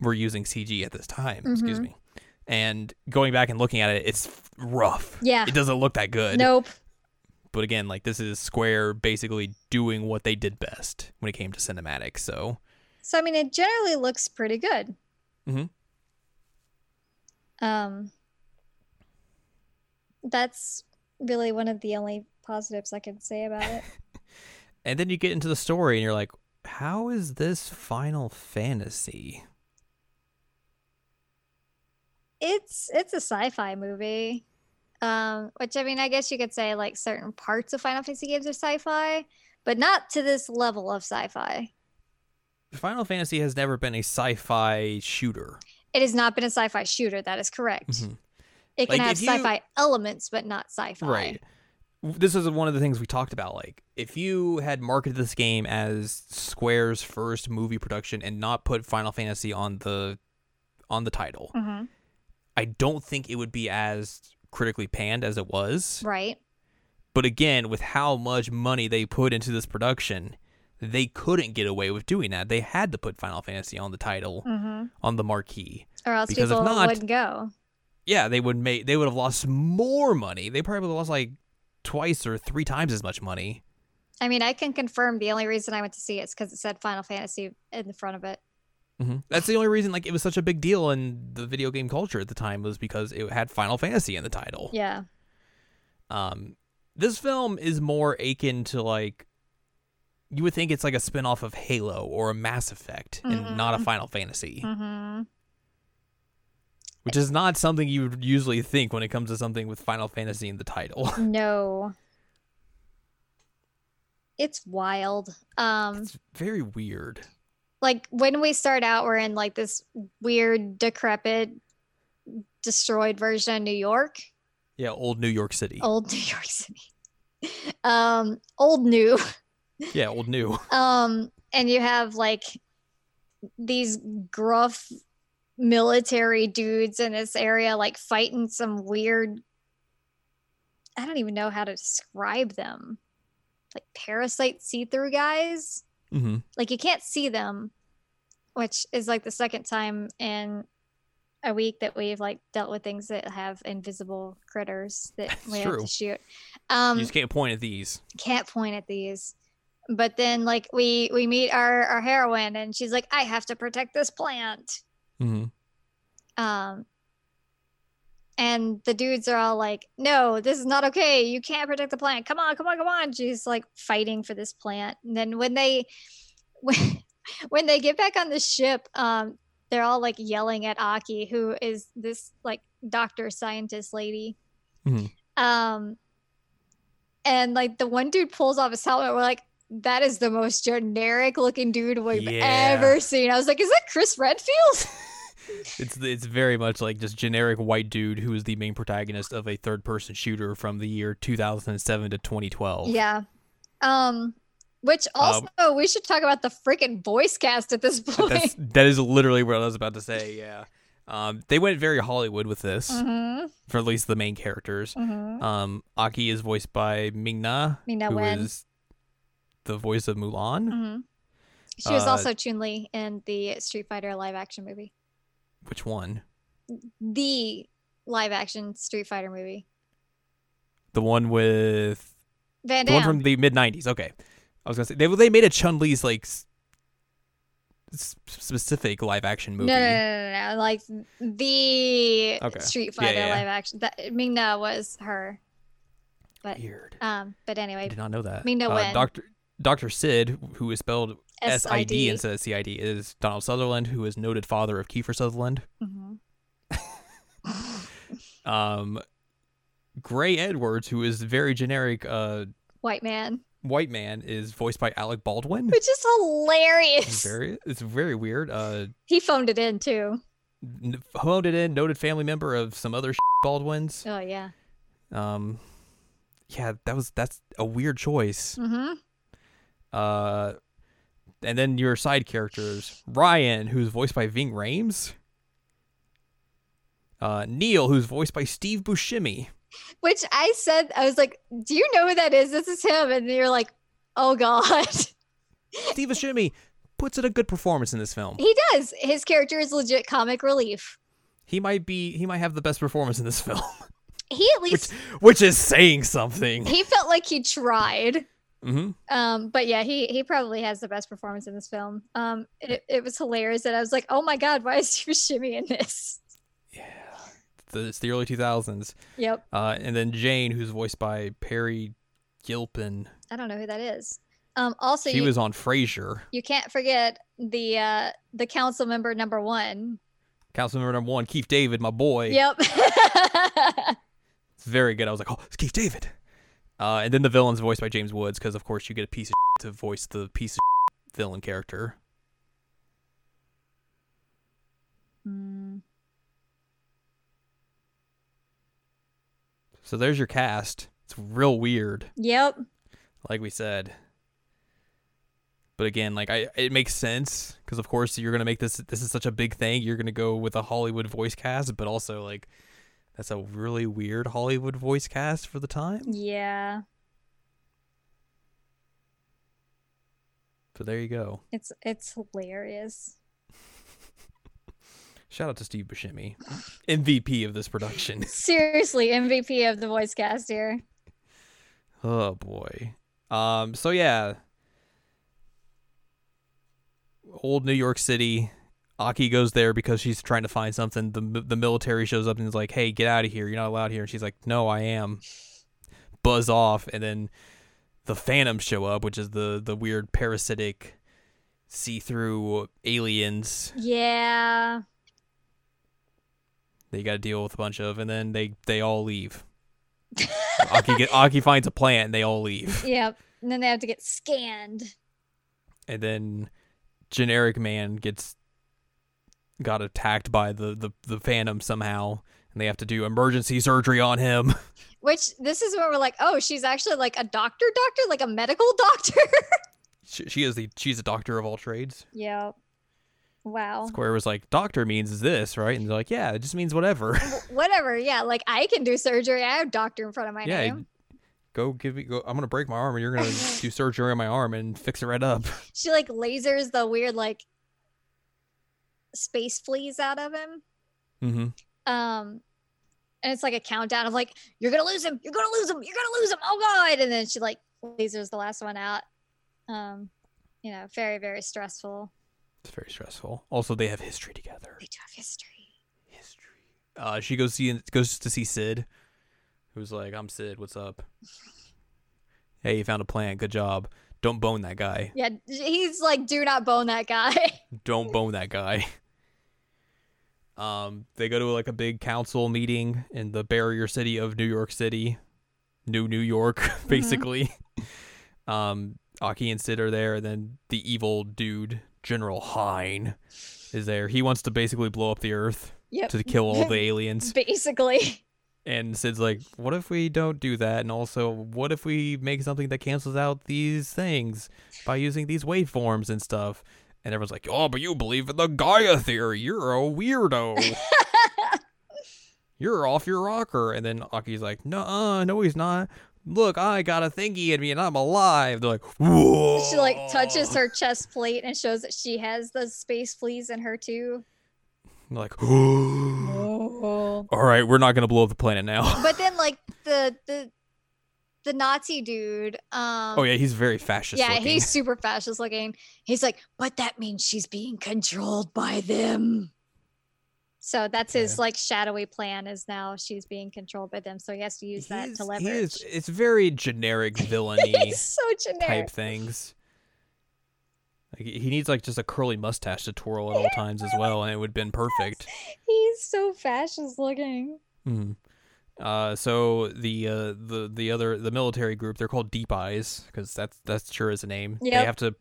were using CG at this time, excuse Mhm. me. And going back and looking at it, it's rough. Yeah. It doesn't look that good. Nope. But again, like this is Square basically doing what they did best when it came to cinematics. So So I mean, it generally looks pretty good. Mhm. Um, that's really one of the only positives I can say about it. and then you get into the story and you're like, how is this Final Fantasy? It's it's a sci-fi movie. Um, which I mean, I guess you could say like certain parts of Final Fantasy games are sci-fi, but not to this level of sci-fi. Final Fantasy has never been a sci-fi shooter. It has not been a sci-fi shooter. That is correct. Mhm. It can Like, have sci-fi elements, but not sci-fi. Right. This is one of the things we talked about. Like, if you had marketed this game as Square's first movie production and not put Final Fantasy on the on the title, hmm I don't think it would be as critically panned as it was. Right. But again, with how much money they put into this production, they couldn't get away with doing that. They had to put Final Fantasy on the title, hmm on the marquee. Or else Because if people not- wouldn't go. Yeah, they would make they would have lost more money. They probably would have lost like twice or three times as much money. I mean, I can confirm the only reason I went to see it is because it said Final Fantasy in the front of it. Hmm That's the only reason like it was such a big deal in the video game culture at the time was because it had Final Fantasy in the title. Yeah. Um, this film is more akin to like you would think it's like a spin-off of Halo or a Mass Effect and not a. Final Fantasy, hmm which is not something you would usually think when it comes to something with Final Fantasy in the title. No. It's wild. Um, it's very weird. Like when we start out, we're in like this weird, decrepit, destroyed version of New York, Yeah, old New York City. old New York City, um, old new. Yeah, old new. Um, and you have like these gruff military dudes in this area, like fighting some weird. I don't even know how to describe them. Like parasite see through guys. Hmm Like you can't see them, which is like the second time in a week that we've like dealt with things that have invisible critters that we have to shoot. Um, you just can't point at these. can't point at these but then like we we meet our our heroine and she's like i have to protect this plant Mm-hmm. um and the dudes are all like no this is not okay. You can't protect the plant. Come on come on come on. She's like fighting for this plant. And then when they when, when they get back on the ship um they're all like yelling at aki who is this like doctor scientist lady. Mhm. um and like the one dude pulls off his helmet. We're like that is the most generic looking dude we've Yeah. ever seen. I was like is that chris redfield It's it's very much like just generic white dude who is the main protagonist of a third person shooter from the year 2007 to 2012. Yeah. Um, which also we should talk about the freaking voice cast at this point. That's that is literally what I was about to say. Yeah. Um, they went very Hollywood with this, mm-hmm, for at least the main characters. mm-hmm. Um, Aki is voiced by Ming Na, Ming-Na who Wen. is the voice of Mulan. hmm She was Uh, also Chun Li in the Street Fighter live action movie. Which one? The live action Street Fighter movie. The one with Van the one from the mid 90s. Okay, I was gonna say they they made a Chun Li's like s- specific live action movie. No, no, no, no, no, like the Okay. Street Yeah, Fighter yeah. live action. That Ming Na was her. But Weird. um, but anyway, I did not know that. Ming-Na Uh, Wen. Doctor Doctor Sid, who is spelled S I D SID. instead of C I D, is Donald Sutherland, who is noted father of Kiefer Sutherland. Mhm. Um, Gray Edwards, who is very generic uh, White man, white man, is voiced by Alec Baldwin. which is It's hilarious. very, it's very weird. Uh, He phoned it in too. n- honed it in, noted family member of some other Baldwins. Oh yeah. Um, yeah, that was that's a weird choice. Mm-hmm. Uh, and then your side characters Ryan, who's voiced by Ving Rhames. Uh, Neil, who's voiced by Steve Buscemi. Which I said, I was like, "Do you know who that is? This is him." And you're like, "Oh God." Steve Buscemi puts in a good performance in this film. he does. His character is legit comic relief. He might be, he might have the best performance in this film, He at which, least which is saying something. he felt like he tried. Hmm Um, but yeah, he he probably has the best performance in this film. Um, it, it was hilarious, and I was like, "Oh my God, why is Steve Shimmy in this?" Yeah, it's the early two thousands. Yep, Uh, and then Jane, who's voiced by Peri Gilpin. I don't know who that is. Um, also, she you, was on Frasier. you can't forget the uh, the council member number one. Council member number one, Keith David, my boy. Yep. It's very good. I was like, oh, it's Keith David. Uh, and then the villain's voiced by James Woods because, of course, you get a piece of to voice the piece of villain character. Mm, So there's your cast. It's real weird, yep. like we said. But again, like I, it makes sense because, of course, you're gonna make this. This is such a big thing. You're gonna go with a Hollywood voice cast, but also like that's a really weird Hollywood voice cast for the time. Yeah. So there you go. It's it's hilarious. Shout out to Steve Buscemi, MVP of this production. Seriously, MVP of the voice cast here. Oh boy. Um. So yeah. Old New York City. Aki goes there because she's trying to find something. The the military shows up and is like, "Hey, get out of here! You're not allowed here." And she's like, "No, I am." Buzz off, and then the Phantoms show up, which is the the weird parasitic, see-through aliens Yeah. They got to deal with a bunch of, and then they they all leave. Aki get Aki finds a plant, and they all leave. Yep. And then they have to get scanned. and then generic man gets got attacked by the the, the phantom somehow and they have to do emergency surgery on him Which this is where we're like, oh, she's actually like a doctor, doctor, like a medical doctor. she, she is the she's a doctor of all trades Yeah. Wow. square was like doctor means this right and they're like yeah it just means whatever Whatever. Yeah. Like I can do surgery. I have doctor in front of my yeah name. go give me go i'm gonna break my arm and you're gonna do surgery on my arm and fix it right up She like lasers the weird like space fleas out of him. mm-hmm Um, and it's like a countdown of like, you're gonna lose him, you're gonna lose him, you're gonna lose him. Oh god! And then she like lasers the last one out. Um, you know, very very stressful. it's very stressful also they have history together They do have history. history. Uh, she goes see goes to see Sid, who's like, "I'm Sid. What's up? Hey, you found a plant. Good job. Don't bone that guy. Yeah, he's like, do not bone that guy. Don't bone that guy." Um, they go to like a big council meeting in the barrier city of New York City, New New York, basically. Um, Aki and Sid are there, and then the evil dude, General Hein, is there. He wants to basically blow up the Earth yep. to kill all the aliens. Basically. And Sid's like, what if we don't do that? And also, what if we make something that cancels out these things by using these waveforms and stuff? And everyone's like, oh, but you believe in the Gaia theory. You're a weirdo. You're off your rocker. And then Aki's like, no, no, he's not. Look, I got a thingy in me and I'm alive. They're like, whoa. She like touches her chest plate and shows that she has the space fleas in her too. Like, all right, we're not going to blow up the planet now. But then like the the the Nazi dude, um oh, yeah, he's very fascist yeah, looking. he's super fascist looking. He's like, but that means she's being controlled by them. So that's his Okay. like shadowy plan is now she's being controlled by them. So he has to use that to leverage. is- it's very generic villainy. So generic. type things. Like he needs like just a curly mustache to twirl at all times as well, and it would have been perfect. He's so fascist looking. Mhm. Uh, so the uh, the the other the military group they're called Deep Eyes because that's that's sure is a name. They have to.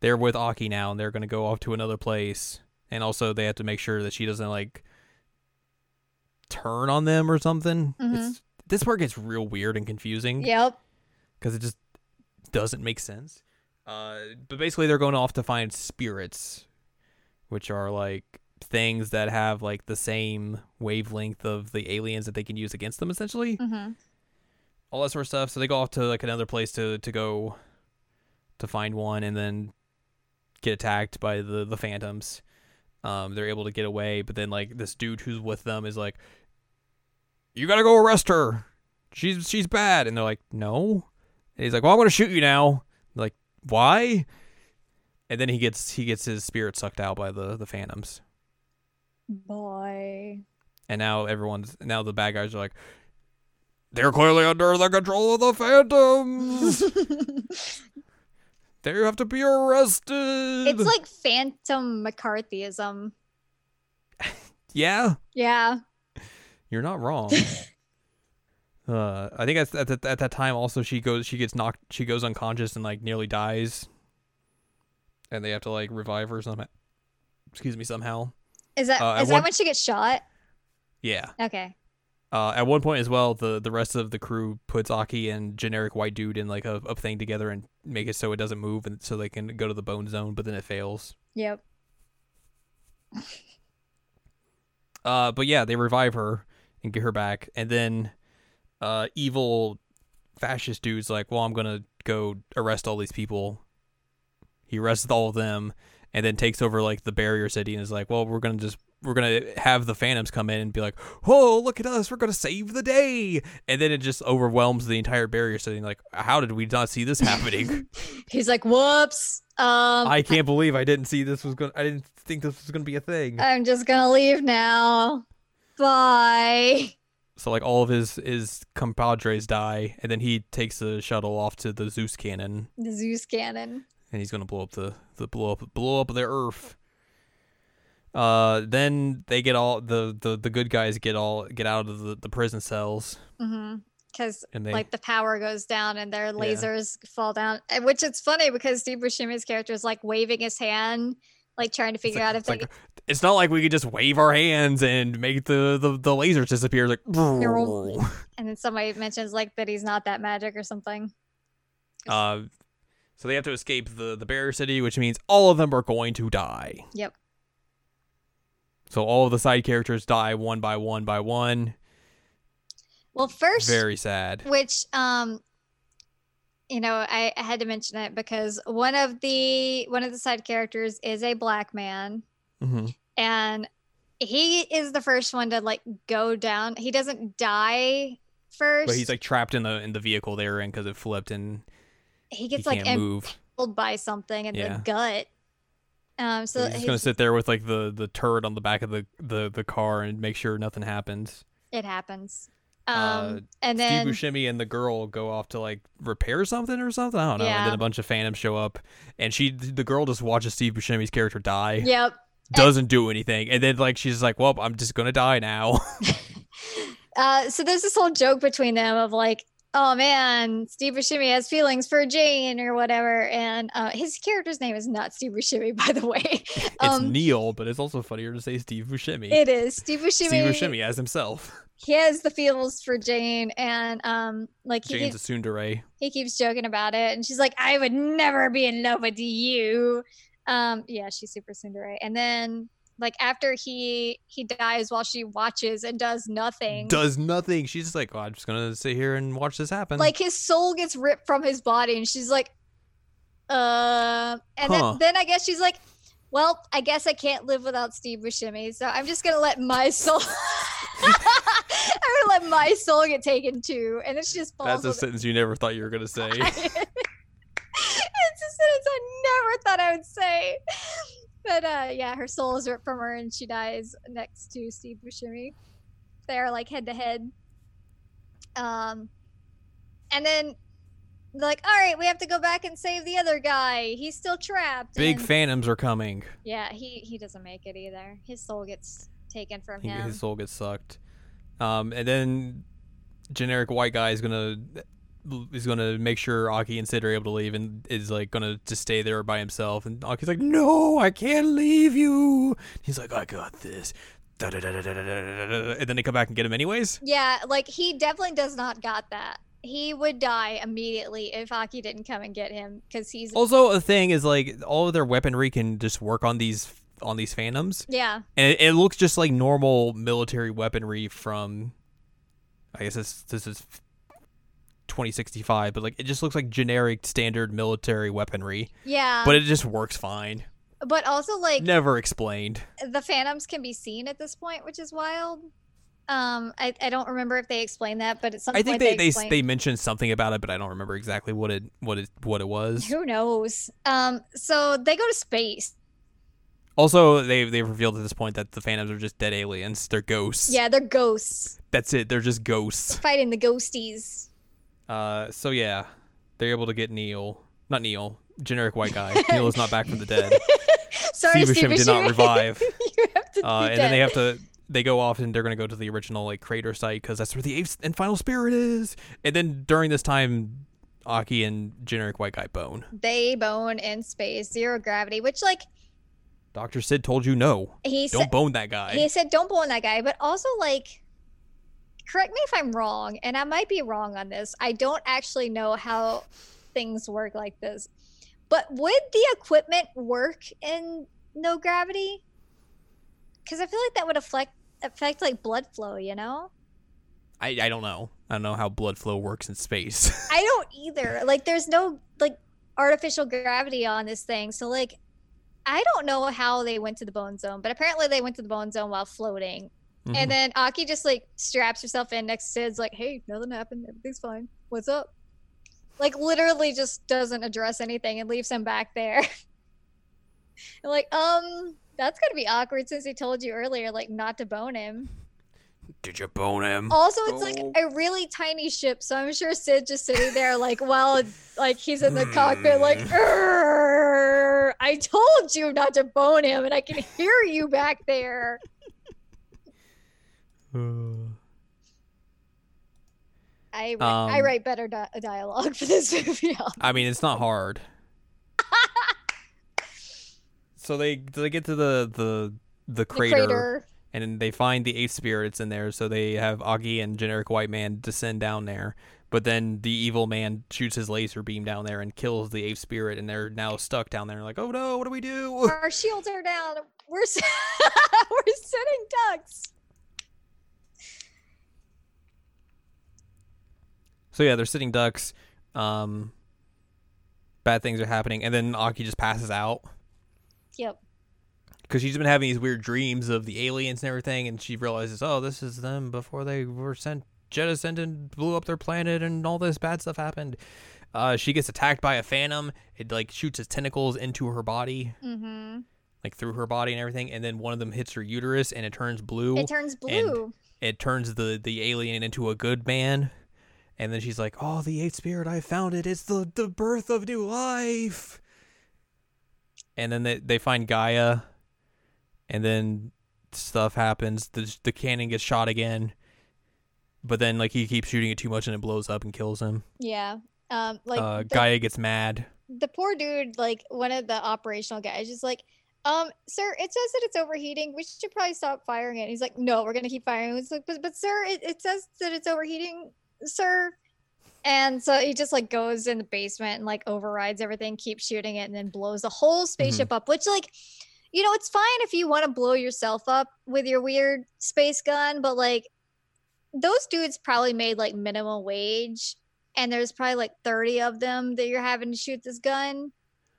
They're with Aki now, and they're going to go off to another place, and also they have to make sure that she doesn't like turn on them or something. Mhm. It's this part gets real weird and confusing. Yep. because it just doesn't make sense. Uh, but basically, they're going off to find spirits, which are like things that have like the same wavelength of the aliens that they can use against them, essentially. hmm All that sort of stuff. So they go off to like another place to to go to find one, and then get attacked by the the phantoms. Um, they're able to get away, but then like this dude who's with them is like, "You gotta go arrest her. She's she's bad." And they're like, "No." And he's like, "Well, I'm gonna shoot you now." They're like, why? And then he gets he gets his spirit sucked out by the the phantoms, Boy. and now everyone's now the bad guys are like, they're clearly under the control of the phantoms. They have to be arrested. It's like phantom McCarthyism. yeah, Yeah. you're not wrong. uh, I think at, at, that- at that time also she goes she gets knocked she goes unconscious and like nearly dies, and they have to like revive her somehow. Excuse me somehow. Is that is Uh, at that one- when she gets shot? Yeah. Okay. Uh, at one point as well, the the rest of the crew puts Aki and generic white dude in like a, a thing together and make it so it doesn't move and so they can go to the bone zone, but then it fails. Yep. Uh, but yeah, they revive her and get her back, and then uh, evil fascist dude's like, "Well, I'm gonna go arrest all these people." He arrests all of them, and then takes over like the barrier city, and is like, "Well, we're gonna just we're gonna have the phantoms come in and be like, oh, look at us, we're gonna save the day," and then it just overwhelms the entire barrier city. Like, how did we not see this happening? He's like, "Whoops. Um, I can't believe I didn't see this was gonna. I didn't think this was gonna be a thing. I'm just gonna leave now. Bye." So like all of his his compadres die, and then he takes the shuttle off to the Zeus cannon, The Zeus cannon. And he's gonna blow up the the blow up blow up the Earth. Uh, then they get all the the the good guys get all get out of the, the prison cells, Mm-hmm. Because like the power goes down and their lasers fall down, and- which it's funny because Steve Buscemi's character is like waving his hand, like trying to figure like- out if it's they. like it's not like we could just wave our hands and make the the, the lasers disappear. Like and then somebody mentions like that he's not that magic or something. uh, so they have to escape the the barrier city, which means all of them are going to die. Yep. So all of the side characters die one by one by one. Well, first, Very sad. which um, you know, I, I had to mention it because one of the one of the side characters is a black man, hmm and he is the first one to like go down. He doesn't die first, But he's like trapped in the in the vehicle they were in because it flipped and he he gets like can't impaled by something in Yeah. the gut. Um, so So he's just gonna sit there with like the the turret on the back of the the the car and make sure nothing happens. it happens. Um, Uh, and then Steve Buscemi and the girl go off to like repair something or something. I don't know. And then a bunch of phantoms show up, and she the girl just watches Steve Buscemi's character die. yep, Doesn't do anything, and then like she's like, "Well, I'm just gonna die now." Uh, so there's this whole joke between them of like, oh man, Steve Buscemi has feelings for Jane or whatever, and uh, his character's name is not Steve Buscemi, by the way. it's Um, Neil, but it's also funnier to say Steve Buscemi. It is Steve Buscemi. Steve Buscemi as himself. He has the feels for Jane, and um, like he Jane's a keeps, tsundere. he keeps joking about it, and she's like, I would never be in love with you. Um, yeah, she's super tsundere, and then. Like after he he dies while she watches and does nothing. Does nothing. She's just like, oh, I'm just gonna sit here and watch this happen. like his soul gets ripped from his body and she's like uh and Huh. then, then i guess she's like well i guess i can't live without steve buscemi so i'm just gonna let my soul i'm gonna let my soul get taken too and then she just falls that's a sentence you never thought you were gonna say. it's a sentence i never thought i would say but uh yeah her soul is ripped from her and she dies next to steve buscemi. They're like head to head um and then like all right we have to go back and save the other guy. He's still trapped. Big and- phantoms are coming. yeah he he doesn't make it either. His soul gets taken from He, him. his soul gets sucked. Um, and then generic white guy is gonna is gonna make sure Aki and Sid are able to leave, and is like gonna just stay there by himself. And Aki's like, "No, I can't leave you." He's like, "I got this." Da-da-da-da-da-da-da-da. And then they come back and get him anyways. yeah like he definitely does not got that he would die immediately if Aki didn't come and get him because he's Also, a thing is like all of their weaponry can just work on these on these phantoms, yeah and it, it looks just like normal military weaponry from. I guess this this is 2065, but like it just looks like generic standard military weaponry, yeah but it just works fine. but also like Never explained. the phantoms can be seen at this point which is wild um i, I don't remember if they explained that but at some I think they they, explained- they mentioned something about it, but I don't remember exactly what it what it what it was. who knows um so they go to space Also, they they've revealed at this point that the phantoms are just dead aliens. They're ghosts. yeah they're ghosts That's it. They're just ghosts. fighting the ghosties Uh, so yeah, they're able to get Neil, not Neil, generic white guy. Neil is not back from the dead. Sorry, Steve did not revive. to Uh, and then they have to. They go off and they're gonna go to the original like crater site because that's where the eighth and final spirit is. And then during this time, Aki and generic white guy bone. They bone in space, zero gravity, which like Doctor Sid told you no. he Don't said. bone that guy. He said, "Don't bone that guy," but also like. Correct me if I'm wrong, and I might be wrong on this. I don't actually know how things work like this. But would the equipment work in no gravity? Because I feel like that would affect affect like blood flow. You know, I, I don't know. I don't know how blood flow works in space. I don't either. Like, there's no like artificial gravity on this thing, so like, I don't know how they went to the bone zone, but apparently they went to the bone zone while floating. Mhm. And then Aki just like straps herself in next to Sid's, like, "Hey, nothing happened. Everything's fine. What's up?" Like literally just doesn't address anything and leaves him back there. and like, um, that's gonna be awkward since he told you earlier, like, not to bone him. Did you bone him? Also, it's like Oh. a really tiny ship, so I'm sure Sid just sitting there, like, while like he's in the cockpit, like, I told you not to bone him, and I can hear you back there. I write, I Um, write better di- dialogue for this movie. I mean, it's not hard. so they they get to the the the The crater, crater. and they find the eight spirits in there. So they have Aki and generic white man descend down there. But then the evil man shoots his laser beam down there and kills the eighth spirit, and they're now stuck down there. Like, oh no, what do we do? Our shields are down. We're s- we're sitting ducks. So yeah, they're sitting ducks. Um, bad things are happening, and then Aki just passes out. Yep. because she's been having these weird dreams of the aliens and everything, and she realizes, oh, this is them before they were sent jettisoned and blew up their planet, and all this bad stuff happened. Uh, she gets attacked by a phantom. It like shoots its tentacles into her body, Mm-hmm. like through her body and everything, and then one of them hits her uterus, and it turns blue. It turns blue. it turns the the alien into a good man. And then she's like, "Oh, the eighth spirit! I found it. It's the the birth of new life." And then they they find Gaia, and then stuff happens. The the cannon gets shot again, but then like he keeps shooting it too much and it blows up and kills him. yeah. Um. Like uh, the, Gaia gets mad. the poor dude, like one of the operational guys, is like, um, sir, it says that it's overheating. We should probably stop firing it. He's like, no, we're gonna keep firing. It's like, but, but sir, it, it says that it's overheating, sir. And so he just like goes in the basement and like overrides everything, keeps shooting it, and then blows the whole spaceship mm-hmm. up. Which like, you know, it's fine if you want to blow yourself up with your weird space gun, but like, those dudes probably made like minimum wage and there's probably like 30 of them that you're having to shoot this gun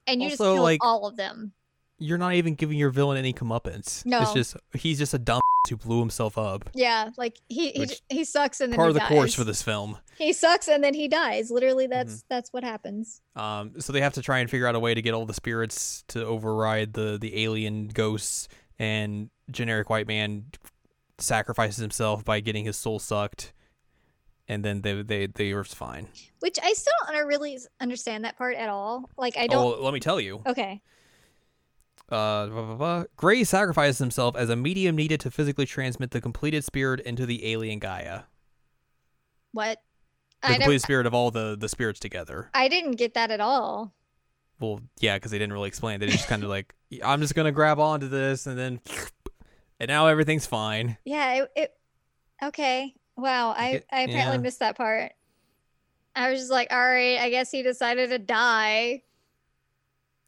and you just Also, killed like- all of them You're not even giving your villain any comeuppance. No. it's just he's just a dumb who blew himself up. yeah like he he, Which- he sucks and then Part he of the dies. course for this film. he sucks and then he dies literally Mm-hmm. that's that's what happens Um, so they have to try and figure out a way to get all the spirits to override the the alien ghosts, and generic white man sacrifices himself by getting his soul sucked, and then they they they are fine. which i still don't really understand that part at all like i don't Oh, let me tell you. okay Uh, blah, blah, blah. Gray sacrifices himself as a medium needed to physically transmit the completed spirit into the alien Gaia. what The i completed spirit of all the the spirits together. i didn't get that at all Well, yeah, because they didn't really explain. They just kind of like, I'm just gonna grab onto this, and then, and now everything's fine. yeah it, it okay wow i it- i apparently yeah. missed that part i was just like all right i guess he decided to die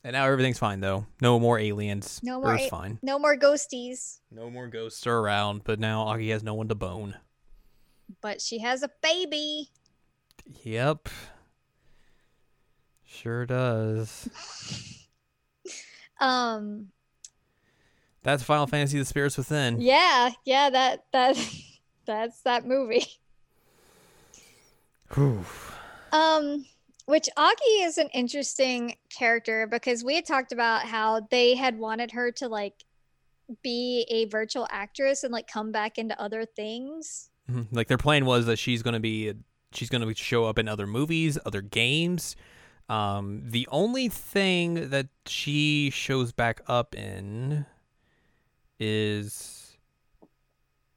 And now everything's fine though. No more aliens. No more Earth's a- fine. no more ghosties No more ghosts are around. But now Aki has no one to bone. but she has a baby. Yep. Sure does. Um, That's Final Fantasy: The Spirits Within. yeah, yeah, that that that's that movie. Whew. Um, which Aki is an interesting character because we had talked about how they had wanted her to like be a virtual actress and like come back into other things. Mhm. Like their plan was that she's gonna be she's gonna show up in other movies, other games, Um, the only thing that she shows back up in is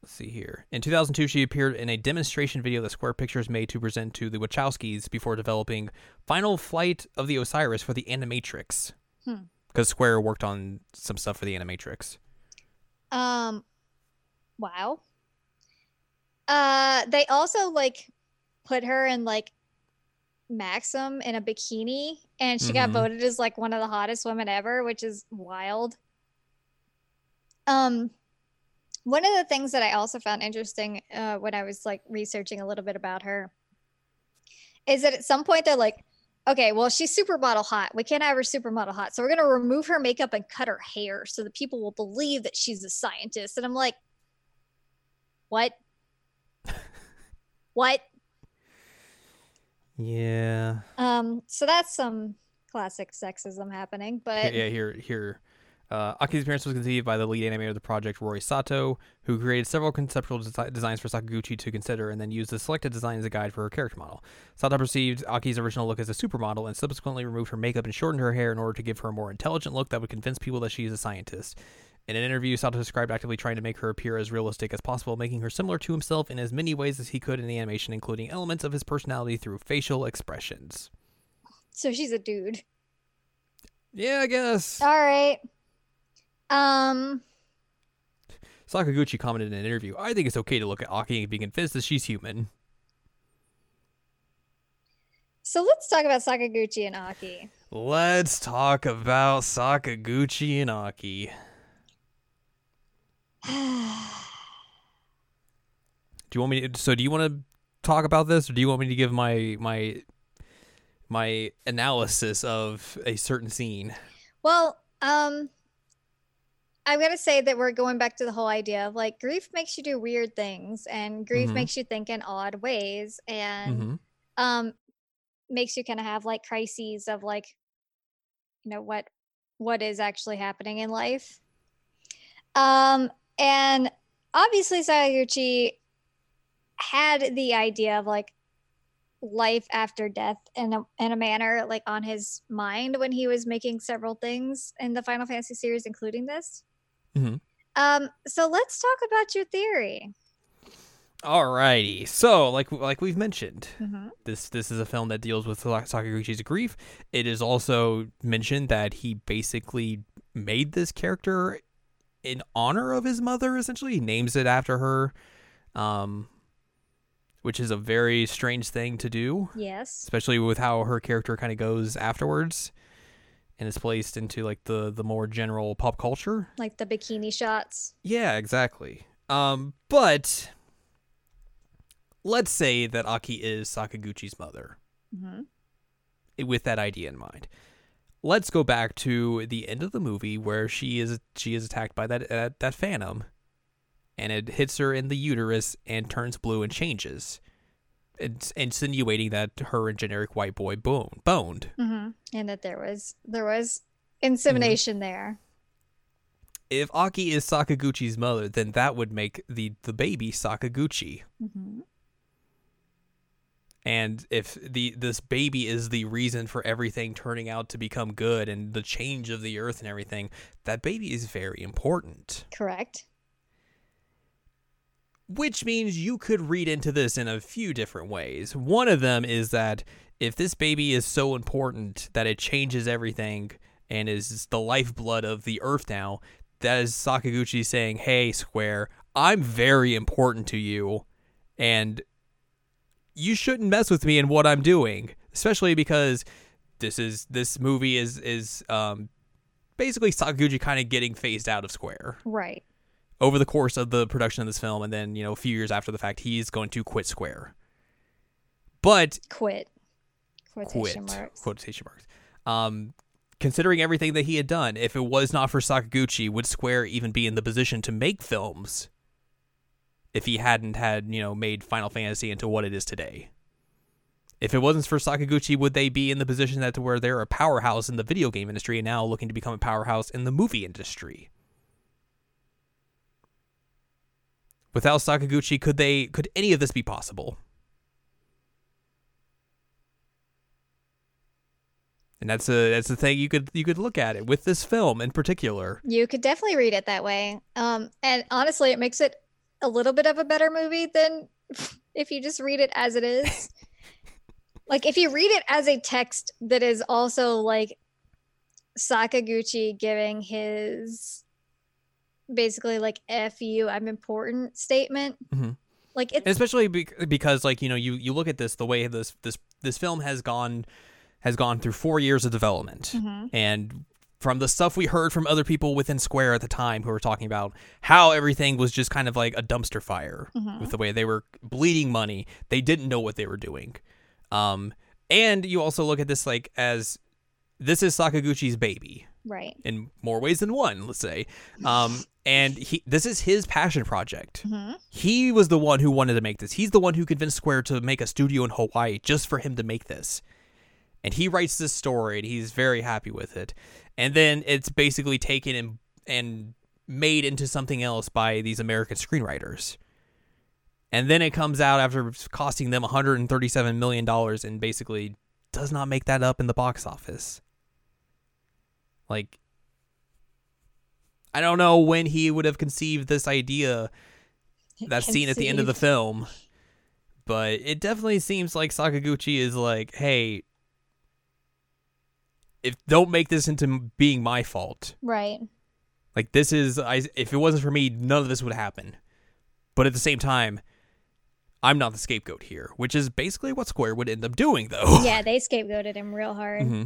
let's see here. In 2002, she appeared in a demonstration video that Square Pictures made to present to the Wachowskis before developing Final Flight of the Osiris for the Animatrix. Hmm. Because Square worked on some stuff for the Animatrix. Um, wow. Uh, they also like put her in like Maxim in a bikini, and she got Mhm. voted as like one of the hottest women ever, which is wild. Um, one of the things that I also found interesting uh, when I was like researching a little bit about her is that at some point they're like, okay, well, she's supermodel hot. We can't have her supermodel hot. So we're going to remove her makeup and cut her hair so that people will believe that she's a scientist. And I'm like, what? what? Yeah. Um, so that's some classic sexism happening. But yeah, here, here. Uh, Aki's appearance was conceived by the lead animator of the project, Roy Sato, who created several conceptual desi- designs for Sakaguchi to consider and then used the selected design as a guide for her character model. Sato perceived Aki's original look as a supermodel and subsequently removed her makeup and shortened her hair in order to give her a more intelligent look that would convince people that she is a scientist. In an interview, Sato described actively trying to make her appear as realistic as possible, making her similar to himself in as many ways as he could in the animation, including elements of his personality through facial expressions. so she's a dude. Yeah, I guess. All right. Um, Sakaguchi commented in an interview, I think it's okay to look at Aki and be convinced that she's human. so let's talk about Sakaguchi and Aki. Let's talk about Sakaguchi and Aki. Do you want me to, so do you want to talk about this or do you want me to give my my my analysis of a certain scene? Well, um, I'm gonna say that we're going back to the whole idea of like grief makes you do weird things, and grief Mhm. makes you think in odd ways, and Mm-hmm. um, makes you kind of have like crises of like, you know, what what is actually happening in life. Um, and obviously Sakaguchi had the idea of like life after death in a, in a manner like on his mind when he was making several things in the Final Fantasy series, including this. Mhm. Um, so let's talk about your theory. Alrighty. So, like like we've mentioned, Mhm. this this is a film that deals with Sa- Sakaguchi's grief. It is also mentioned that he basically made this character in honor of his mother. Essentially, he names it after her, um, which is a very strange thing to do, Yes. especially with how her character kind of goes afterwards, and is placed into like the the more general pop culture. Like the bikini shots. Yeah, exactly. Um, but let's say that Aki is Sakaguchi's mother hmm with that idea in mind. Let's go back to the end of the movie where she is she is attacked by that uh, that phantom, and it hits her in the uterus and turns blue and changes. It's insinuating that her and generic white boy bone boned. hmm And that there was there was insemination there. If Aki is Sakaguchi's mother, then that would make the the baby Sakaguchi. hmm and if the this baby is the reason for everything turning out to become good and the change of the earth and everything that baby is very important Correct. Which means you could read into this in a few different ways. One of them is that if this baby is so important that it changes everything and is the lifeblood of the earth now that is sakaguchi saying hey square i'm very important to you and you shouldn't mess with me and what I'm doing, especially because this is this movie is is um basically Sakaguchi kind of getting phased out of Square. Right. Over the course of the production of this film, and then you know a few years after the fact, he's going to quit Square. But Quit. Quotation quit marks. quotation marks. Um, considering everything that he had done, if it was not for Sakaguchi, would Square even be in the position to make films? If he hadn't had you know made Final Fantasy into what it is today. If it wasn't for Sakaguchi, would they be in the position that to where they're a powerhouse in the video game industry and now looking to become a powerhouse in the movie industry? Without Sakaguchi, could they could any of this be possible? And that's a that's the thing you could you could look at it with this film in particular. You could definitely read it that way. Um, and honestly, it makes it a little bit of a better movie than if you just read it as it is. like if you read it as a text that is also like Sakaguchi giving his basically like "f you, I'm important" statement. Mhm. Like it's especially be- because like you know you you look at this the way this this this film has gone has gone through four years of development Mhm. and from the stuff we heard from other people within square at the time who were talking about how everything was just kind of like a dumpster fire Mhm. with the way they were bleeding money they didn't know what they were doing um and you also look at this like as this is sakaguchi's baby right. in more ways than one let's say um and he this is his passion project hmm he was the one who wanted to make this. He's the one who convinced Square to make a studio in Hawaii just for him to make this. And he writes this story and he's very happy with it. And then it's basically taken and and made into something else by these American screenwriters. And then it comes out after costing them 137 million dollars and basically does not make that up in the box office. Like I don't know when he would have conceived this idea that scene at the end of the film. But it definitely seems like Sakaguchi is like, hey, if don't make this into being my fault. Right. Like this is, I if it wasn't for me, none of this would happen. But at the same time, I'm not the scapegoat here, which is basically what Square would end up doing, though. Yeah, they scapegoated him real hard. hmm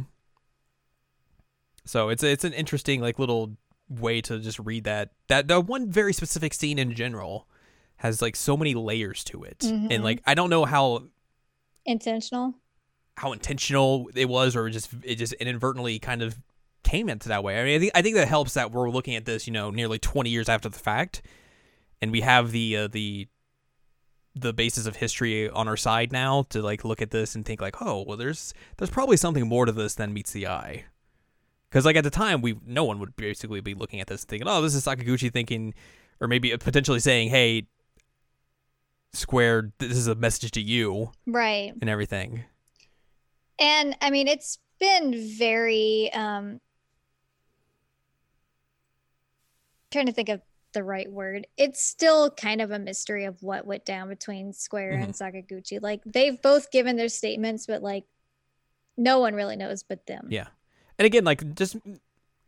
So it's it's an interesting like little way to just read that that the one very specific scene in general has like so many layers to it, Mhm. and like I don't know how Intentional. how intentional it was or just it just inadvertently kind of came into that way. I mean, I think I think that helps that we're looking at this, you know, nearly 20 years after the fact, and we have the uh, the the basis of history on our side now to like look at this and think like, oh, well, there's there's probably something more to this than meets the eye. Because like at the time, we no one would basically be looking at this thinking, oh, this is Sakaguchi thinking, or maybe potentially saying, hey, Square, this is a message to you Right. and everything. And I mean, it's been very um trying to think of the right word. It's still kind of a mystery of what went down between Square and Sakaguchi. Like they've both given their statements, but like no one really knows but them. Yeah. And again, like just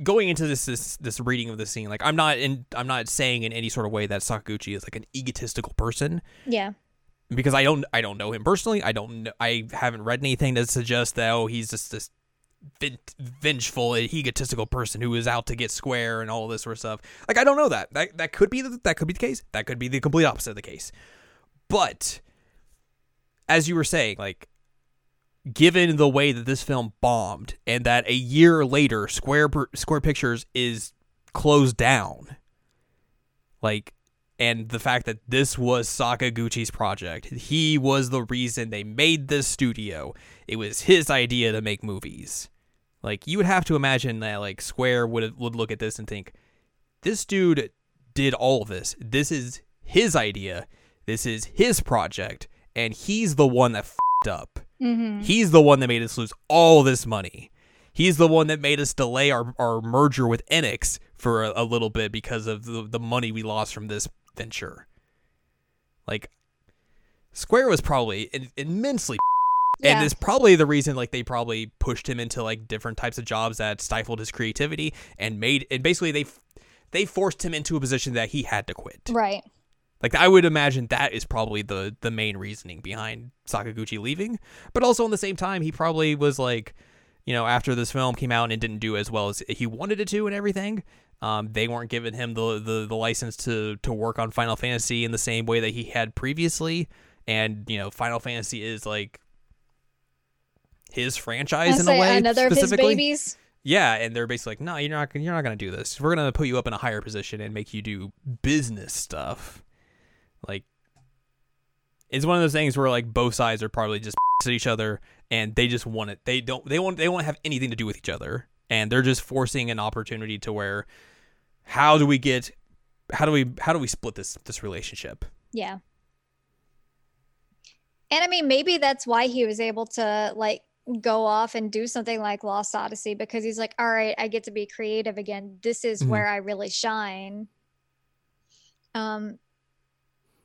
going into this this this reading of the scene, like I'm not in I'm not saying in any sort of way that Sakaguchi is like an egotistical person Yeah. because I don't I don't know him personally. I don't know, I haven't read anything that suggests that oh he's just this vengeful egotistical person who is out to get square and all this sort of stuff. Like I don't know that. That that could be the, that could be the case. That could be the complete opposite of the case. But as you were saying, like given the way that this film bombed and that a year later Square Square Pictures is closed down, like and the fact that this was Sakaguchi's project. He was the reason they made this studio. It was his idea to make movies. Like you would have to imagine that like Square would would look at this and think this dude did all of this. This is his idea. This is his project and he's the one that fucked up. Mm-hmm. He's the one that made us lose all this money. He's the one that made us delay our, our merger with Enix for a, a little bit because of the, the money we lost from this venture. Like, Square was probably in, immensely and Yeah. it's probably the reason like they probably pushed him into like different types of jobs that stifled his creativity and made and basically they they forced him into a position that he had to quit. Right. Like I would imagine that is probably the the main reasoning behind Sakaguchi leaving. But also in the same time, he probably was like, you know, after this film came out and it didn't do as well as he wanted it to and everything. Um, they weren't giving him the, the the license to to work on Final Fantasy in the same way that he had previously. And you know, Final Fantasy is like his franchise in a way another of his babies. Yeah, and they're basically like, no, you're not, you're not gonna do this. We're gonna put you up in a higher position and make you do business stuff. Like, it's one of those things where like both sides are probably just at each other, and they just want it. They don't. They want. They won't have anything to do with each other, and they're just forcing an opportunity to where, how do we get, how do we, how do we split this this relationship? Yeah. And I mean, maybe that's why he was able to like go off and do something like Lost Odyssey because he's like, all right, I get to be creative again. This is Mhm. where I really shine. Um,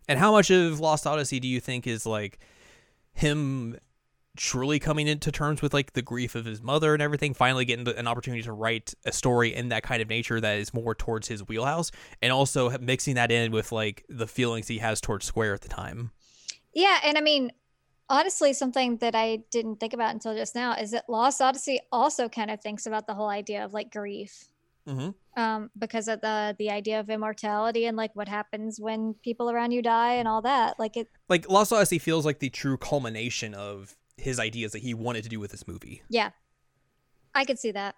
And how much of Lost Odyssey do you think is like him truly coming into terms with like the grief of his mother and everything, finally getting an opportunity to write a story in that kind of nature that is more towards his wheelhouse, and also mixing that in with like the feelings he has towards Square at the time. yeah, and I mean, honestly, something that I didn't think about until just now is that Lost Odyssey also kind of thinks about the whole idea of like grief. Mm-hmm. um, because of the the idea of immortality and like what happens when people around you die and all that. Like it, Like Lost Odyssey feels like the true culmination of his ideas that he wanted to do with this movie. yeah, I could see that.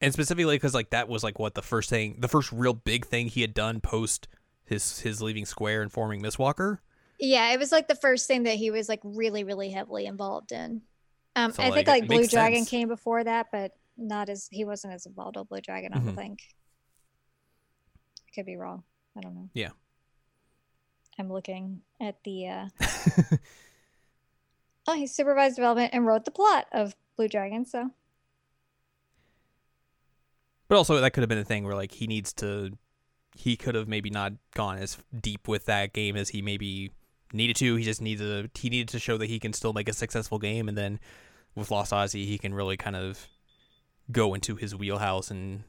and specifically because like that was like what the first thing the first real big thing he had done post his his leaving square and forming Mistwalker Yeah, it was like the first thing that he was like really, really heavily involved in. Um, I think like, like Blue Dragon sense. came before that, but not as he wasn't as involved with Blue Dragon. I don't Mhm. think. I could be wrong. I don't know. Yeah. I'm looking at the. uh Oh, he supervised development and wrote the plot of Blue Dragon. So but also that could have been a thing where like he needs to he could have maybe not gone as deep with that game as he maybe needed to he just needed to he needed to show that he can still make a successful game and then with lost odyssey he can really kind of go into his wheelhouse and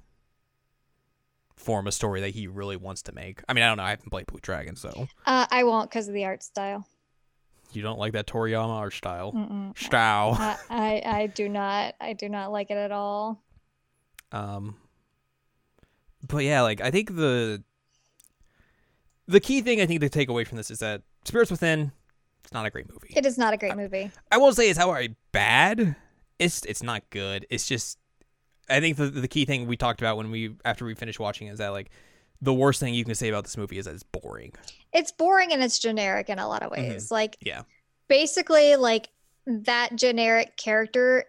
form a story that he really wants to make i mean i don't know i haven't played blue dragon so uh, I won't because of the art style. you don't like that toriyama art style Mm-mm. style I, I I do not I do not like it at all. Um, but yeah, like I think the the key thing I think to take away from this is that Spirits Within, it's not a great movie. It is not a great movie. I won't say it's outright bad. It's it's not good. It's just I think the the key thing we talked about when we after we finished watching is that like the worst thing you can say about this movie is that it's boring. It's boring and it's generic in a lot of ways. Like Yeah. basically like that generic character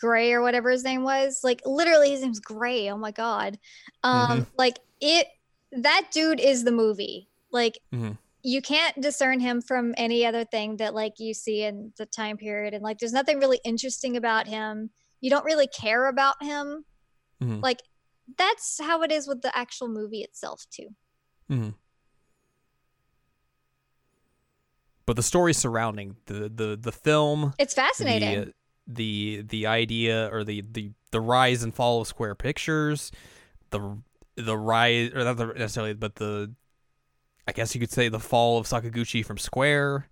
Gray or whatever his name was, like literally his name's Gray. Oh my god. Um like it that dude is the movie. Like Mhm. You can't discern him from any other thing that like you see in the time period and like there's nothing really interesting about him. You don't really care about him. Mhm. Like that's how it is with the actual movie itself too. Mm-hmm. But the story surrounding the the the film It's fascinating. The, the the idea or the, the the rise and fall of Square Pictures, the the rise or not the, necessarily, but the I guess you could say the fall of Sakaguchi from Square,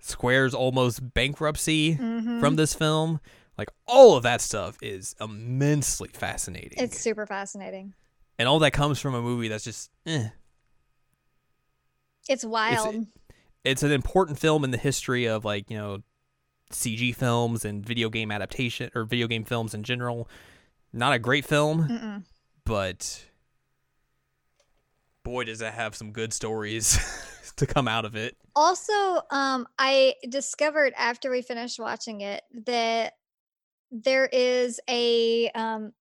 Square's almost bankruptcy Mhm. from this film. Like all of that stuff is immensely fascinating. It's super fascinating. and all that comes from a movie that's just eh. It's wild. it's an important film in the history of like you know CG films and video game adaptation or video game films in general. Not a great film, Mm-mm. but boy does it have some good stories to come out of it. Also, um, I discovered after we finished watching it that there is a um,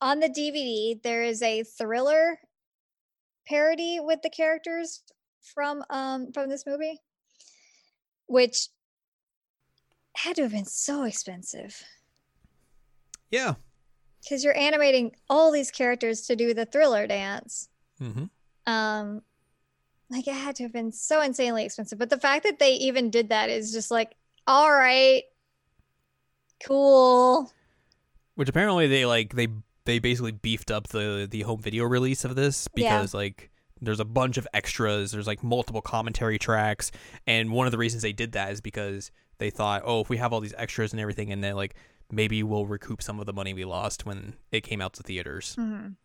on the DVD there is a thriller parody with the characters from um from this movie, which had to have been so expensive Yeah. because you're animating all these characters to do the thriller dance. Mm-hmm. um like it had to have been so insanely expensive but the fact that they even did that is just like all right cool Which apparently they like they they basically beefed up the the home video release of this Yeah. because like there's a bunch of extras, there's like multiple commentary tracks, and one of the reasons they did that is because they thought, oh, if we have all these extras and everything, and then like maybe we'll recoup some of the money we lost when it came out to theaters. Mhm.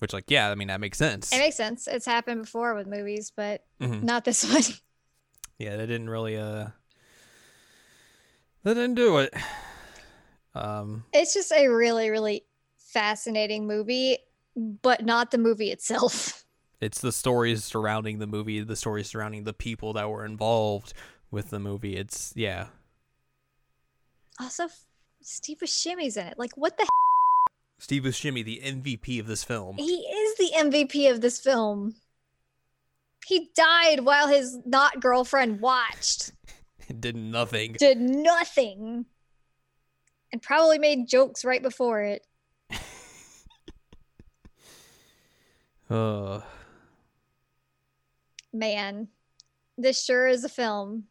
Which like yeah, I mean that makes sense. it makes sense it's happened before with movies but Mhm. not this one Yeah, they didn't really uh they didn't do it. Um it's just a really really fascinating movie but not the movie itself it's the stories surrounding the movie, the stories surrounding the people that were involved with the movie. It's yeah. also steve buscemi's in it like what the Steve Buscemi, the MVP of this film. he is the mvp of this film He died while his not girlfriend watched. Did nothing. Did nothing. And probably made jokes right before it. Uh, Man, this sure is a film.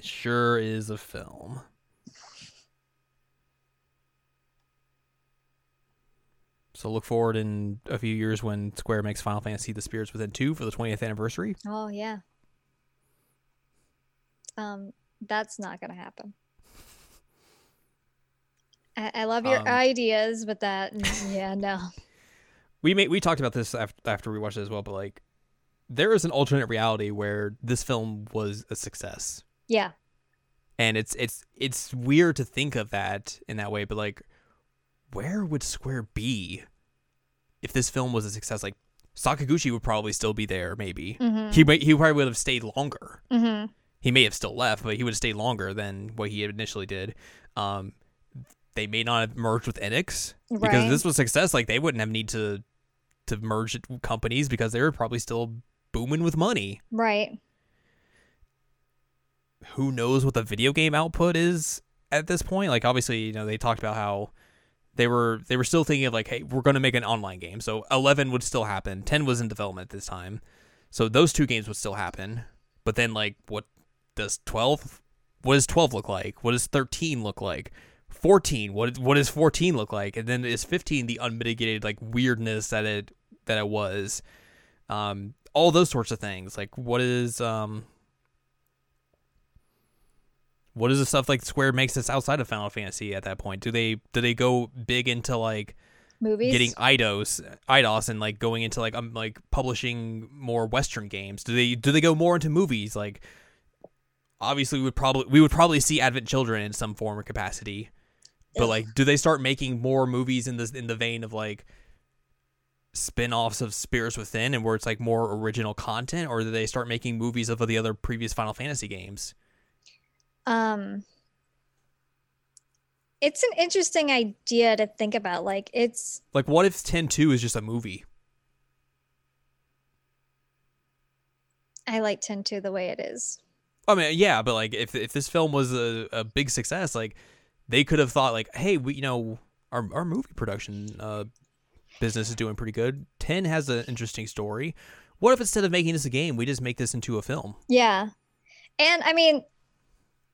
sure is a film. So look forward in a few years when Square makes Final Fantasy: The Spirits Within two for the 20th anniversary. Oh yeah. Um, that's not gonna happen. I, I love your Um, ideas, but that yeah, no. we made we talked about this after, after we watched it as well, but like there is an alternate reality where this film was a success. Yeah. And it's it's it's weird to think of that in that way, but like where would Square be if this film was a success? Like Sakaguchi would probably still be there, maybe. Mm-hmm. He might he probably would have stayed longer. mm-hmm. He may have still left, but he would have stayed longer than what he initially did. Um they may not have merged with Enix because Right. if this was success, like they wouldn't have need to to merge companies because they were probably still booming with money. Right. Who knows what the video game output is at this point? Like obviously, you know, they talked about how they were they were still thinking of like, hey, we're going to make an online game. So 11 would still happen. 10 was in development at this time. So those two games would still happen. But then like what does 12 what does 12 look like? What does 13 look like? 14 what what does 14 look like? And then is 15 the unmitigated like weirdness that it that it was? Um all those sorts of things. Like what is um what is the stuff like Square makes this outside of Final Fantasy at that point? Do they do they go big into like Movies. getting Eidos Eidos and like going into like um like publishing more Western games? Do they do they go more into movies? Like obviously we would probably we would probably see Advent Children in some form or capacity. But like do they start making more movies in this in the vein of like spin-offs of Spirits Within and where it's like more original content or do they start making movies of the other previous Final Fantasy games? Um it's an interesting idea to think about like it's Like what if 10-2 is just a movie? i like 10 2 the way it is I mean, yeah, but like if if this film was a, a big success, like they could have thought like, hey, we you know our our movie production uh, business is doing pretty good. Ten has an interesting story. What if instead of making this a game, we just make this into a film? yeah and i mean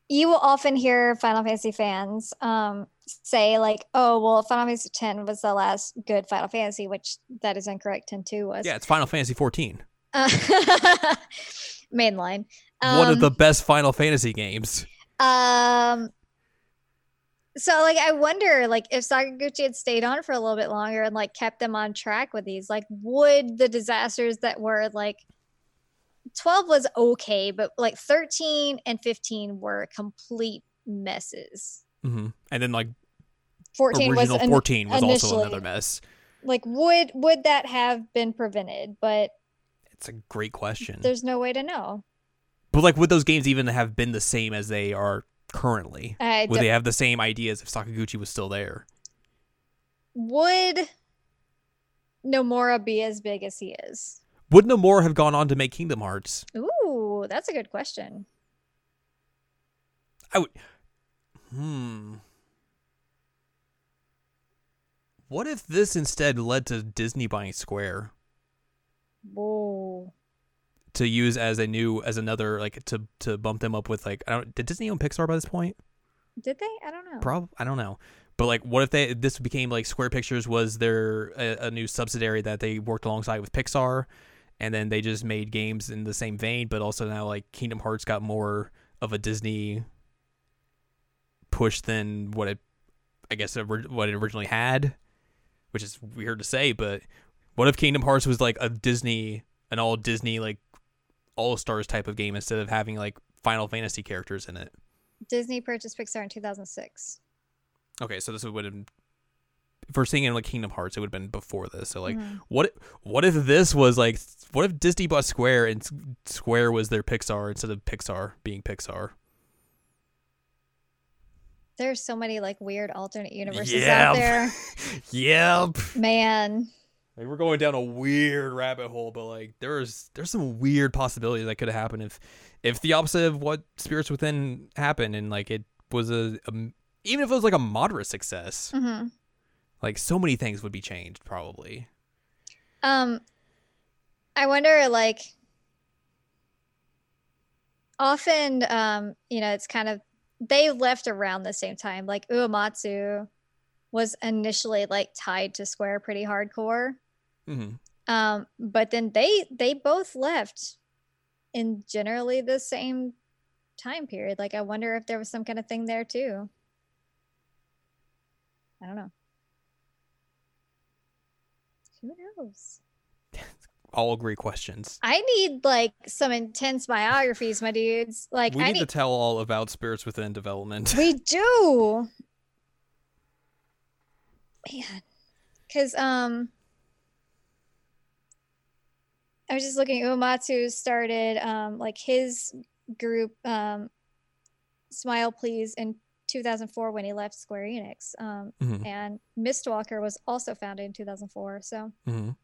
you will often hear final fantasy fans um say like oh well final fantasy 10 was the last good final fantasy which that is incorrect 10 2 was Yeah, it's Final Fantasy 14, uh, mainline one of Um, the best Final Fantasy games. Um. So like, I wonder, like, if Sakaguchi had stayed on for a little bit longer and like kept them on track with these, like, would the disasters that were like, twelve was okay, but like thirteen and fifteen were complete messes. hmm And then like Fourteen was 14 was also another mess. like, would would that have been prevented? But It's a great question. there's no way to know. But like, would those games even have been the same as they are currently? I Would they have the same ideas if Sakaguchi was still there? would Nomura be as big as he is? Would Nomura have gone on to make Kingdom Hearts? Ooh, that's a good question. I would. Hmm. What if this instead led to Disney buying Square Whoa. to use as a new as another like to to bump them up with like I don't did Disney own Pixar by this point? Did they? I don't know. Prob I don't know. But like what if they this became like Square Pictures was their a, a new subsidiary that they worked alongside with Pixar and then they just made games in the same vein but also now like Kingdom Hearts got more of a Disney push than what it I guess what it originally had, which is weird to say, but what if Kingdom Hearts was like a Disney an all Disney like all stars type of game instead of having like Final Fantasy characters in it? Disney purchased Pixar in 2006. Okay, so this would have been if we're seeing it in like Kingdom Hearts, it would have been before this. So like, Mhm. what what if this was like, what if Disney bought Square and Square was their Pixar instead of Pixar being Pixar? There's so many like weird alternate universes Yep. out there. Yep. Man, Like we're going down a weird rabbit hole, but like there's there's some weird possibilities that could have happened if if the opposite of what Spirits Within happened and like it was a, a even if it was like a moderate success, hmm like so many things would be changed probably. Um, I wonder, like, often, um, you know, it's kind of they left around the same time. Like Uematsu was initially like tied to Square pretty hardcore, Mm-hmm. um, but then they they both left in generally the same time period. Like, I wonder if there was some kind of thing there too. I don't know. Who knows? All great questions. I need like some intense biographies, my dudes. Like we I need need to tell all about Spirits Within development. we do. Man. Cause um I was just looking Uematsu started um like his group um Smile Please in 2004 when he left Square Enix. Um Mhm. and Mistwalker was also founded in 2004. So Mhm.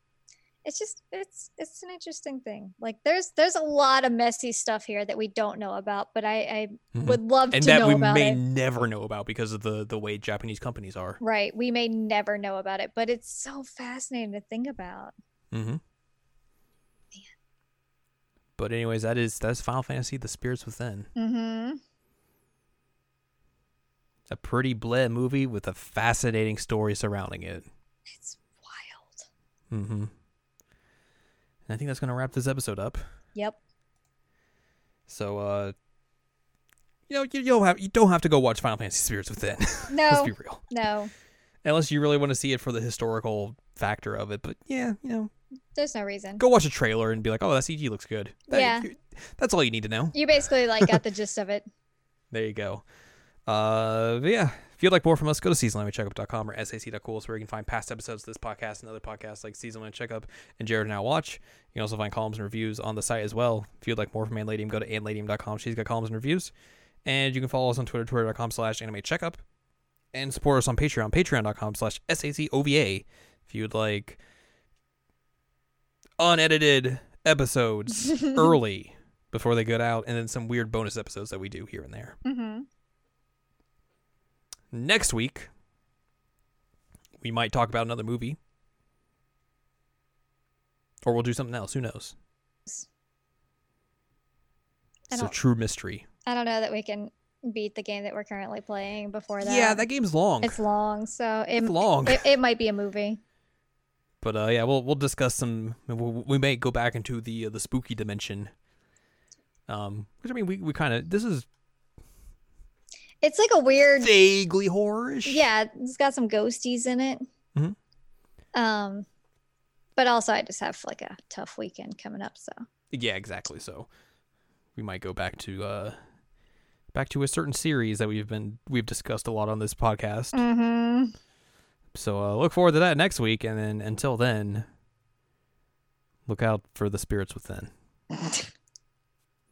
it's just it's it's an interesting thing like there's there's a lot of messy stuff here that we don't know about but i i Mhm. would love And to that know we about may it never know about because of the the way Japanese companies are. right we may never know about it but it's so fascinating to think about Mm-hmm. But anyways, that is that's Final Fantasy: The Spirits Within. mm-hmm A pretty bleh movie with a fascinating story surrounding it. it's wild Mm-hmm. And I think that's gonna wrap this episode up. yep So, uh, you know, you, you don't have you don't have to go watch Final Fantasy: Spirits Within. Let's no be real. no Unless you really want to see it for the historical factor of it. But yeah, you know, there's no reason go watch a trailer and be like, oh, that CG looks good. That- Yeah. That's all you need to know. you basically like got the gist of it There you go. Uh, but yeah, if you'd like more from us, go to seasonlandcheckup.com or sac.cool. It's where you can find past episodes of this podcast and other podcasts like Season Land Checkup and Jared Now Watch. You can also find columns and reviews on the site as well. If you'd like more from Anladium, go to anladium.com. She's got columns and reviews. And you can follow us on Twitter, twitter.com slash anime checkup. And support us on Patreon, patreon.com slash SACOVA. If you'd like unedited episodes early before they get out, and then some weird bonus episodes that we do here and there. mm-hmm Next week, we might talk about another movie. Or we'll do something else. Who knows? It's a true mystery. i don't know that we can beat the game that we're currently playing before that Yeah, that game's long. it's long so it, It's long. it, it might be a movie but uh, yeah, we'll we'll discuss some. We'll, we may go back into the uh, the spooky dimension. Um, which I mean, we, we kind of this is it's like a weird vaguely horrorish. yeah it's got some ghosties in it Mhm. um but also i just have like a tough weekend coming up so Yeah, exactly. So we might go back to uh back to a certain series that we've been we've discussed a lot on this podcast. mm-hmm. So uh, look forward to that next week, and then until then, look out for the spirits within.